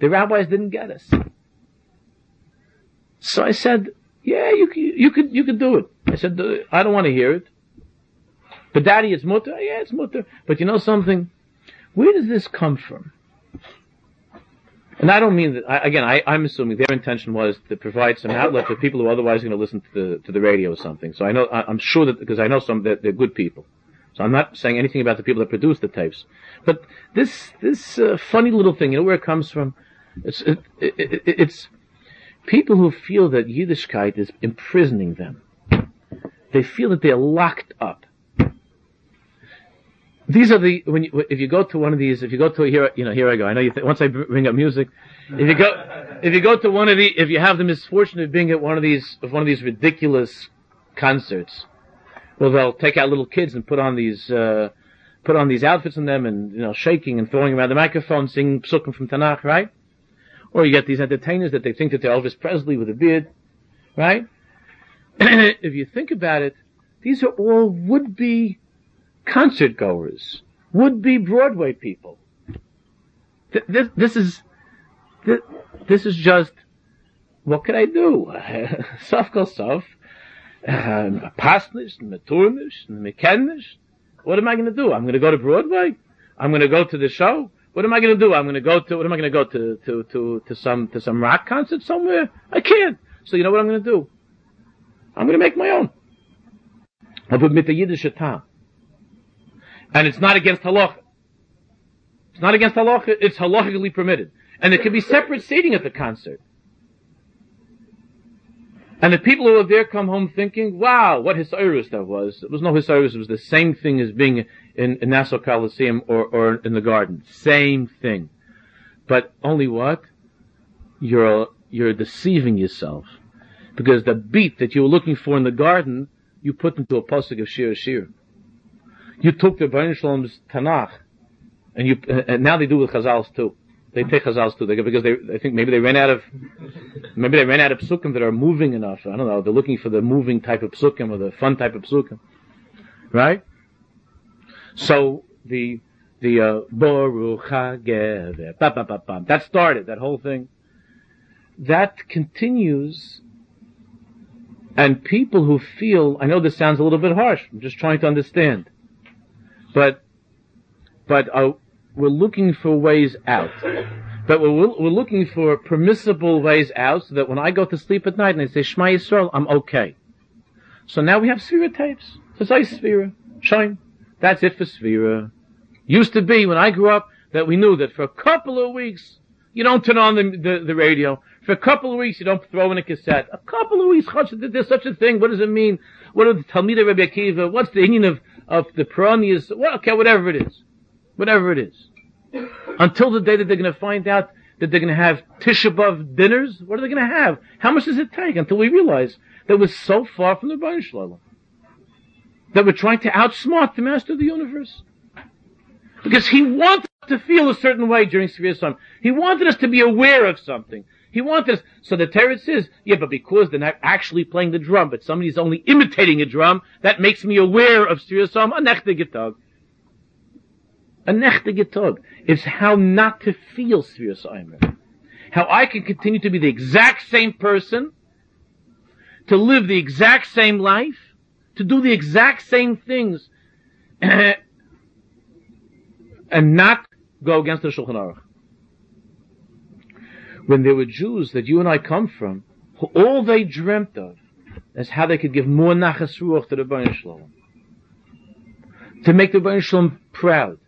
The rabbis didn't get us. So I said, yeah, you, you could, you could do it. I said, uh, I don't want to hear it. But daddy, it's mutter. Yeah, it's mutter. But you know something? Where does this come from? And I don't mean that, I, again, I, am assuming their intention was to provide some outlet for people who are otherwise going to listen to the, to the radio or something. So I know, I, am sure that, because I know some, that they're good people. So I'm not saying anything about the people that produce the tapes. But this, this uh, funny little thing, you know where it comes from? It's, it, it, it, it's people who feel that Yiddishkeit is imprisoning them. They feel that they're locked up. These are the, when you, if you go to one of these, if you go to, here, you know, here I go. I know you once I bring up music, if you go, if you go to one of the, if you have the misfortune of being at one of these, of one of these ridiculous concerts, well, they'll take out little kids and put on these, uh, put on these outfits on them and, you know, shaking and throwing around the microphone, singing psukim from Tanakh, right? Or you get these entertainers that they think that they're Elvis Presley with a beard, right? if you think about it, these are all would-be concert goers, would-be Broadway people. This, this is, this, this is just, what can I do? Sof kol sof uh, pasnish, maturnish, mekenish. What am I going to do? I'm going to go to Broadway. I'm going to go to the show. What am I going to do? I'm going to go to. What am I going to go to? To to to some to some rock concert somewhere? I can't. So you know what I'm going to do? I'm going to make my own. I put mit the Yiddish tam. And it's not against halacha. It's not against halacha. It's halachically permitted, and there can be separate seating at the concert. And the people who were there come home thinking, wow, what Hisairus that was. It was no Hisairus, it was the same thing as being in, in Nassau Coliseum or, or in the garden. Same thing. But only what? You're, you're deceiving yourself. Because the beat that you were looking for in the garden, you put into a pasuk of Shir Shir. You took the Baruch Shalom's Tanakh, and you, and now they do with Chazals too. They take chazals too, they, because they, I think maybe they ran out of, maybe they ran out of psukim that are moving enough. I don't know. They're looking for the moving type of psukim or the fun type of psukim, right? So the the uh, that started, that whole thing. That continues, and people who feel, I know this sounds a little bit harsh, I'm just trying to understand, but, but uh, we're looking for ways out. But we're, we're looking for permissible ways out so that when I go to sleep at night and I say Shema Yisrael, I'm okay. So now we have Sphera tapes. It's a Sphera. Shine. That's it for Sphera. Used to be when I grew up that we knew that for a couple of weeks you don't turn on the, the, the radio. For a couple of weeks you don't throw in a cassette. A couple of weeks, there's such a thing. What does it mean? What are the Talmidei Rabbi Akiva? What's the meaning of, of the Peronius? Well, okay, whatever it is. Whatever it is. Until the day that they're going to find out that they're going to have Tisha B'Av dinners, what are they going to have? How much does it take until we realize that we're so far from the Baruch Shalom? That we're trying to outsmart the Master of the Universe? Because he wants to feel a certain way during Sirius Sam. He wanted us to be aware of something. He wanted us, so the Torah says, yeah, but because they're not actually playing the drum, but somebody's only imitating a drum, that makes me aware of Sirius Sam, a nechte getag. A nechte getag. It's how not to feel Sirius Aimer. How I can continue to be the exact same person, to live the exact same life, to do the exact same things, and not go against the Shulchan Aruch. When there were Jews that you and I come from, all they dreamt of is how they could give more nachas ruach to the Baruch Shalom. To make the Baruch Shalom proud.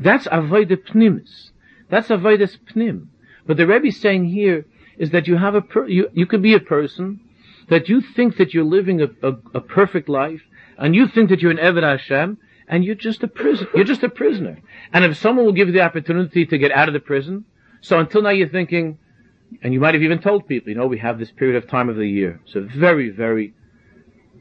That's avoid pnimis. That's avoid pnim. But the Rebbe is saying here is that you have a per, you, you could be a person that you think that you're living a, a, a perfect life, and you think that you're an Eved Hashem, and you're just a prisoner. You're just a prisoner. And if someone will give you the opportunity to get out of the prison, so until now you're thinking, and you might have even told people, you know, we have this period of time of the year. It's a very, very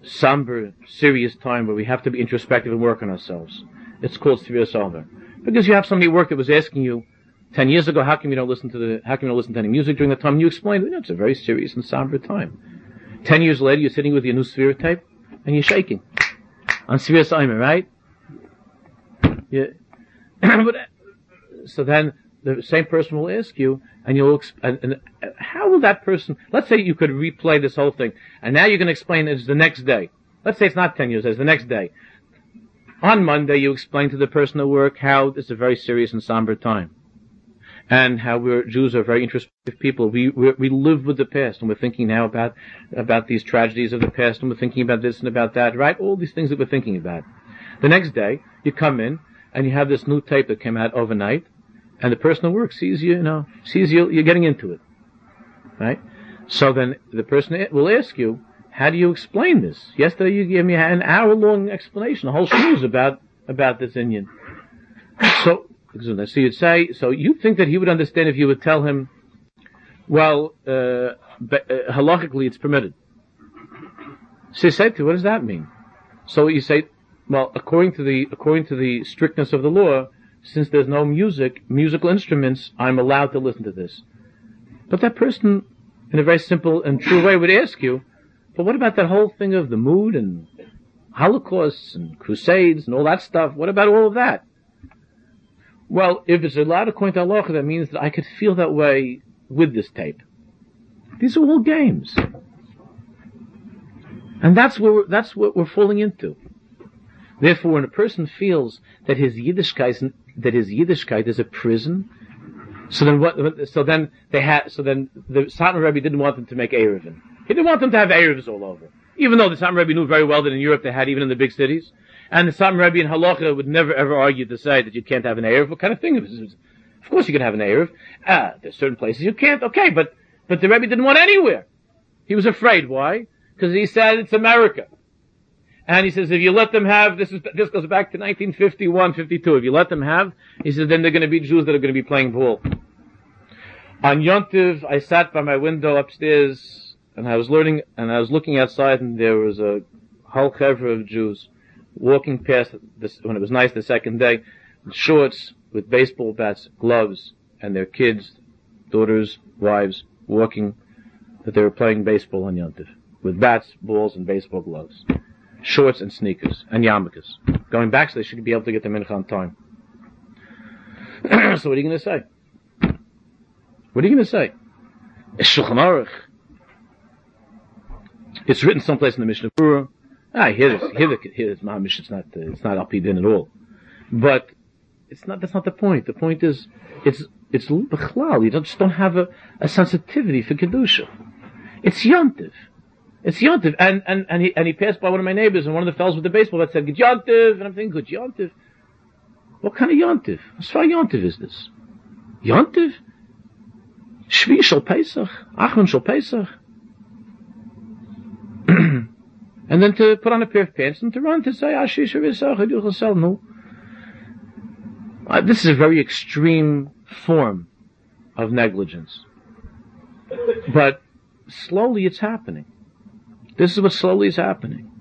somber, serious time where we have to be introspective and work on ourselves. It's called severe solver. Because you have somebody at work that was asking you ten years ago, how come you don't listen to the, how come you don't listen to any music during the time? And you explained, you know, it's a very serious and somber time. Ten years later, you're sitting with your new sphere tape, and you're shaking. On Sphere Simon, right? Yeah. but, so then the same person will ask you, and you'll, and, and, how will that person, let's say you could replay this whole thing, and now you can explain it's the next day. Let's say it's not 10 years, it's the next day. On Monday, you explain to the person at work how it's a very serious and somber time. And how we're, Jews are very introspective people. We, we, we live with the past, and we're thinking now about, about these tragedies of the past, and we're thinking about this and about that, right? All these things that we're thinking about. The next day, you come in, and you have this new tape that came out overnight, and the person at work sees you, you know, sees you, you're getting into it. Right? So then the person will ask you, how do you explain this? Yesterday you gave me an hour long explanation, a whole shmooze about, about this Indian. So, so you'd say, so you think that he would understand if you would tell him, well, uh, uh, halachically it's permitted. So say to, what does that mean? So you say, well, according to the according to the strictness of the law, since there's no music, musical instruments, I'm allowed to listen to this. But that person, in a very simple and true way, would ask you, but what about that whole thing of the mood and holocausts and crusades and all that stuff? What about all of that? Well, if it's allowed according to Allah, that means that I could feel that way with this tape. These are all games. And that's where that's what we're falling into. Therefore, when a person feels that his Yiddishkeit, that his Yiddishkeit is a prison, so then what, so then they had, so then the Satmar Rebbe didn't want them to make Erevin. He didn't want them to have Erevs all over. Even though the Satmar Rebbe knew very well that in Europe they had even in the big cities. And the Satmar Rebbe in Halacha would never ever argue to say that you can't have an Erev. What kind of thing is? Of course you can have an Erev. Ah, there's certain places you can't. Okay, but, but the Rebbe didn't want anywhere. He was afraid. Why? Because he said it's America. And he says, if you let them have, this is, this goes back to 1951, 52. If you let them have, he says, then they're going to be Jews that are going to be playing pool. On Yontiv, I sat by my window upstairs, and I was learning, and I was looking outside, and there was a whole chevra of Jews walking past this, when it was nice the second day, in shorts, with baseball bats, gloves, and their kids, daughters, wives, walking, that they were playing baseball on Yontiv, with bats, balls, and baseball gloves. shorts and sneakers and yarmulkes. Going back so they should be able to get the mincha on time. so what are you going to say? What are you going to say? It's Shulchan Aruch. It's written someplace in the Mishnah Berurah. Ah, here is. Here, here is. Mahamish, it's not, uh, it's not Alpidin at all. But it's not, that's not the point. The point is, it's, it's Bechlal. You don't, just don't have a, a sensitivity for Kedusha. It's Yontiv. It's Yontiv. And, and, and he, and he passed by one of my neighbors and one of the fellows with the baseball bat said, Good Yontiv. And I'm thinking, Good Yontiv. What kind of Yontiv? What far Yontiv is this? Yontiv? Shvi shal Pesach? Achron shal Pesach? and then to put on a pair of pants and to run to say. Uh, this is a very extreme form of negligence. But slowly it's happening. This is what slowly is happening.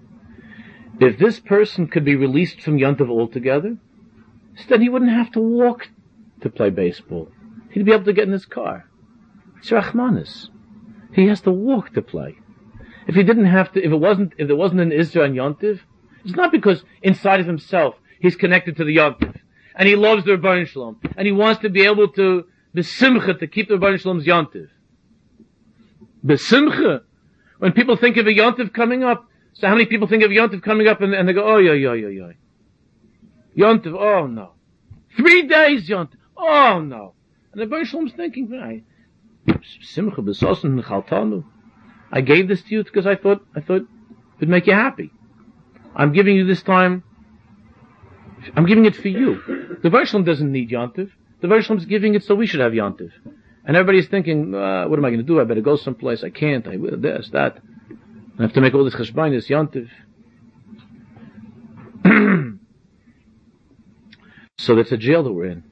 If this person could be released from Yontav altogether, then he wouldn't have to walk to play baseball. He'd be able to get in his car. It's Rachmanis. He has to walk to play. If he didn't have to, if it wasn't, if there wasn't an Israel and Yontiv, it's not because inside of himself he's connected to the Yontiv and he loves the Rebbeinu Shalom and he wants to be able to besimcha to keep the Rebbeinu Shalom's Yontiv. Besimcha. When people think of a Yontiv coming up, so how many people think of Yontiv coming up and, and they go, oh yeah, yeah, yeah, yeah. Yontiv, oh no. Three days Yontiv, oh no. And the Rebbeinu Shalom's thinking, right, Simcha besosen chaltanu. I gave this to you because I thought, I thought it would make you happy. I'm giving you this time. I'm giving it for you. The Vershlem doesn't need Yontiv. The Vershlem's giving it so we should have Yontiv. And everybody's thinking, uh, what am I going to do? I better go someplace. I can't. I will this, that. I have to make all this cheshbain, this Yontiv. so that's a jail that we're in.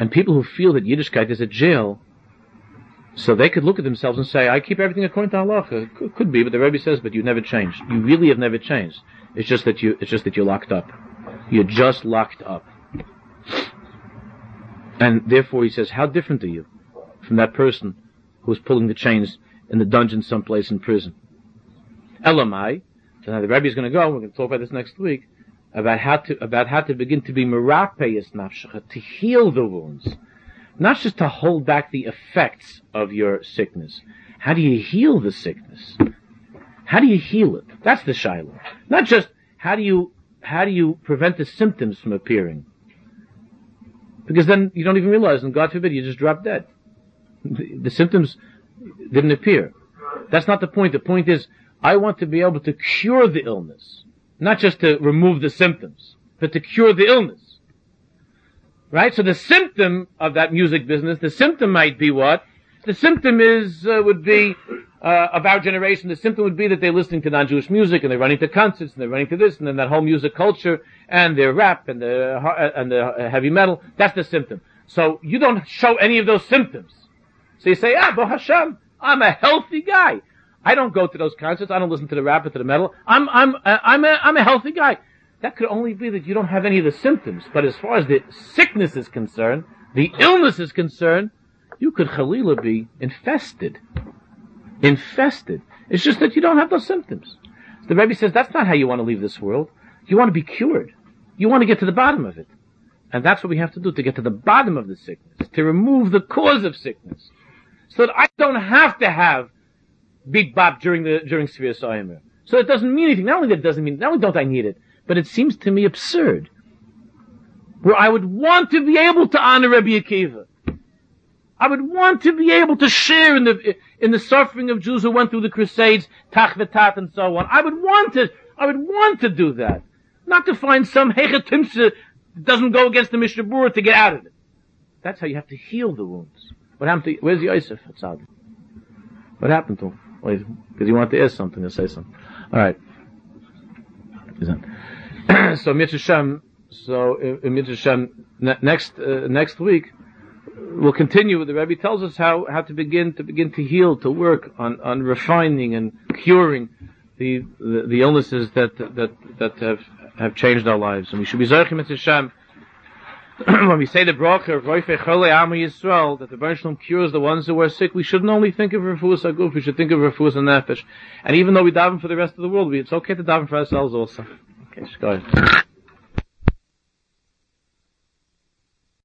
And people who feel that Yiddishkeit is a jail, so they could look at themselves and say, I keep everything according to Allah. Could, be, but the Rebbe says, but you never changed. You really have never changed. It's just that you, it's just that you're locked up. You're just locked up. And therefore he says, how different are you from that person who's pulling the chains in the dungeon someplace in prison? Elamai. So now the Rebbe is going to go, we're going to talk about this next week, about how to, about how to begin to be merapeyes nafshecha, to heal the wounds not just to hold back the effects of your sickness. How do you heal the sickness? How do you heal it? That's the shiloh. Not just how do you how do you prevent the symptoms from appearing? Because then you don't even realize, and God forbid, you just drop dead. The, the symptoms didn't appear. That's not the point. The point is, I want to be able to cure the illness, not just to remove the symptoms, but to cure the illness. Right? So the symptom of that music business, the symptom might be what? The symptom is, uh, would be, uh, of our generation, the symptom would be that they're listening to non-Jewish music and they're running to concerts and they're running to this and then that whole music culture and their rap and the, uh, and the heavy metal. That's the symptom. So you don't show any of those symptoms. So you say, ah, Bo Hashem, I'm a healthy guy. I don't go to those concerts. I don't listen to the rap or to the metal. I'm, I'm, uh, I'm a, I'm a healthy guy that could only be that you don't have any of the symptoms. But as far as the sickness is concerned, the illness is concerned, you could Khalila be infested. Infested. It's just that you don't have those symptoms. The Rebbe says that's not how you want to leave this world. You want to be cured. You want to get to the bottom of it. And that's what we have to do to get to the bottom of the sickness, to remove the cause of sickness. So that I don't have to have big bop during the, during Sefiras HaOmer. So it doesn't mean anything. Not only that it doesn't mean, not only don't I need it, but it seems to me absurd. Where I would want to be able to honor Rabbi Akiva. I would want to be able to share in the, in the suffering of Jews who went through the Crusades, Tach V'Tat and so on. I would want to, I would want to do that. Not to find some Hechetimse that doesn't go against the Mishnah to get out of it. That's how you have to heal the wounds. What happened to, where's Yosef? What happened to him? Because he wanted to ask something, to say something. Alright. so Mitzvah so in Mitzvah next uh, next week we'll continue. With the Rebbe tells us how, how to begin to begin to heal, to work on, on refining and curing the, the, the illnesses that that that have have changed our lives, and we should be Zarchim Mitzvah when we say the bracha of Roife Chole Amo Yisrael, that the Baruch cures the ones who are sick, we shouldn't only think of Refuas HaGuf, we should think of Refuas Nefesh. And even though we daven for the rest of the world, it's okay to daven for ourselves also. Okay, go ahead.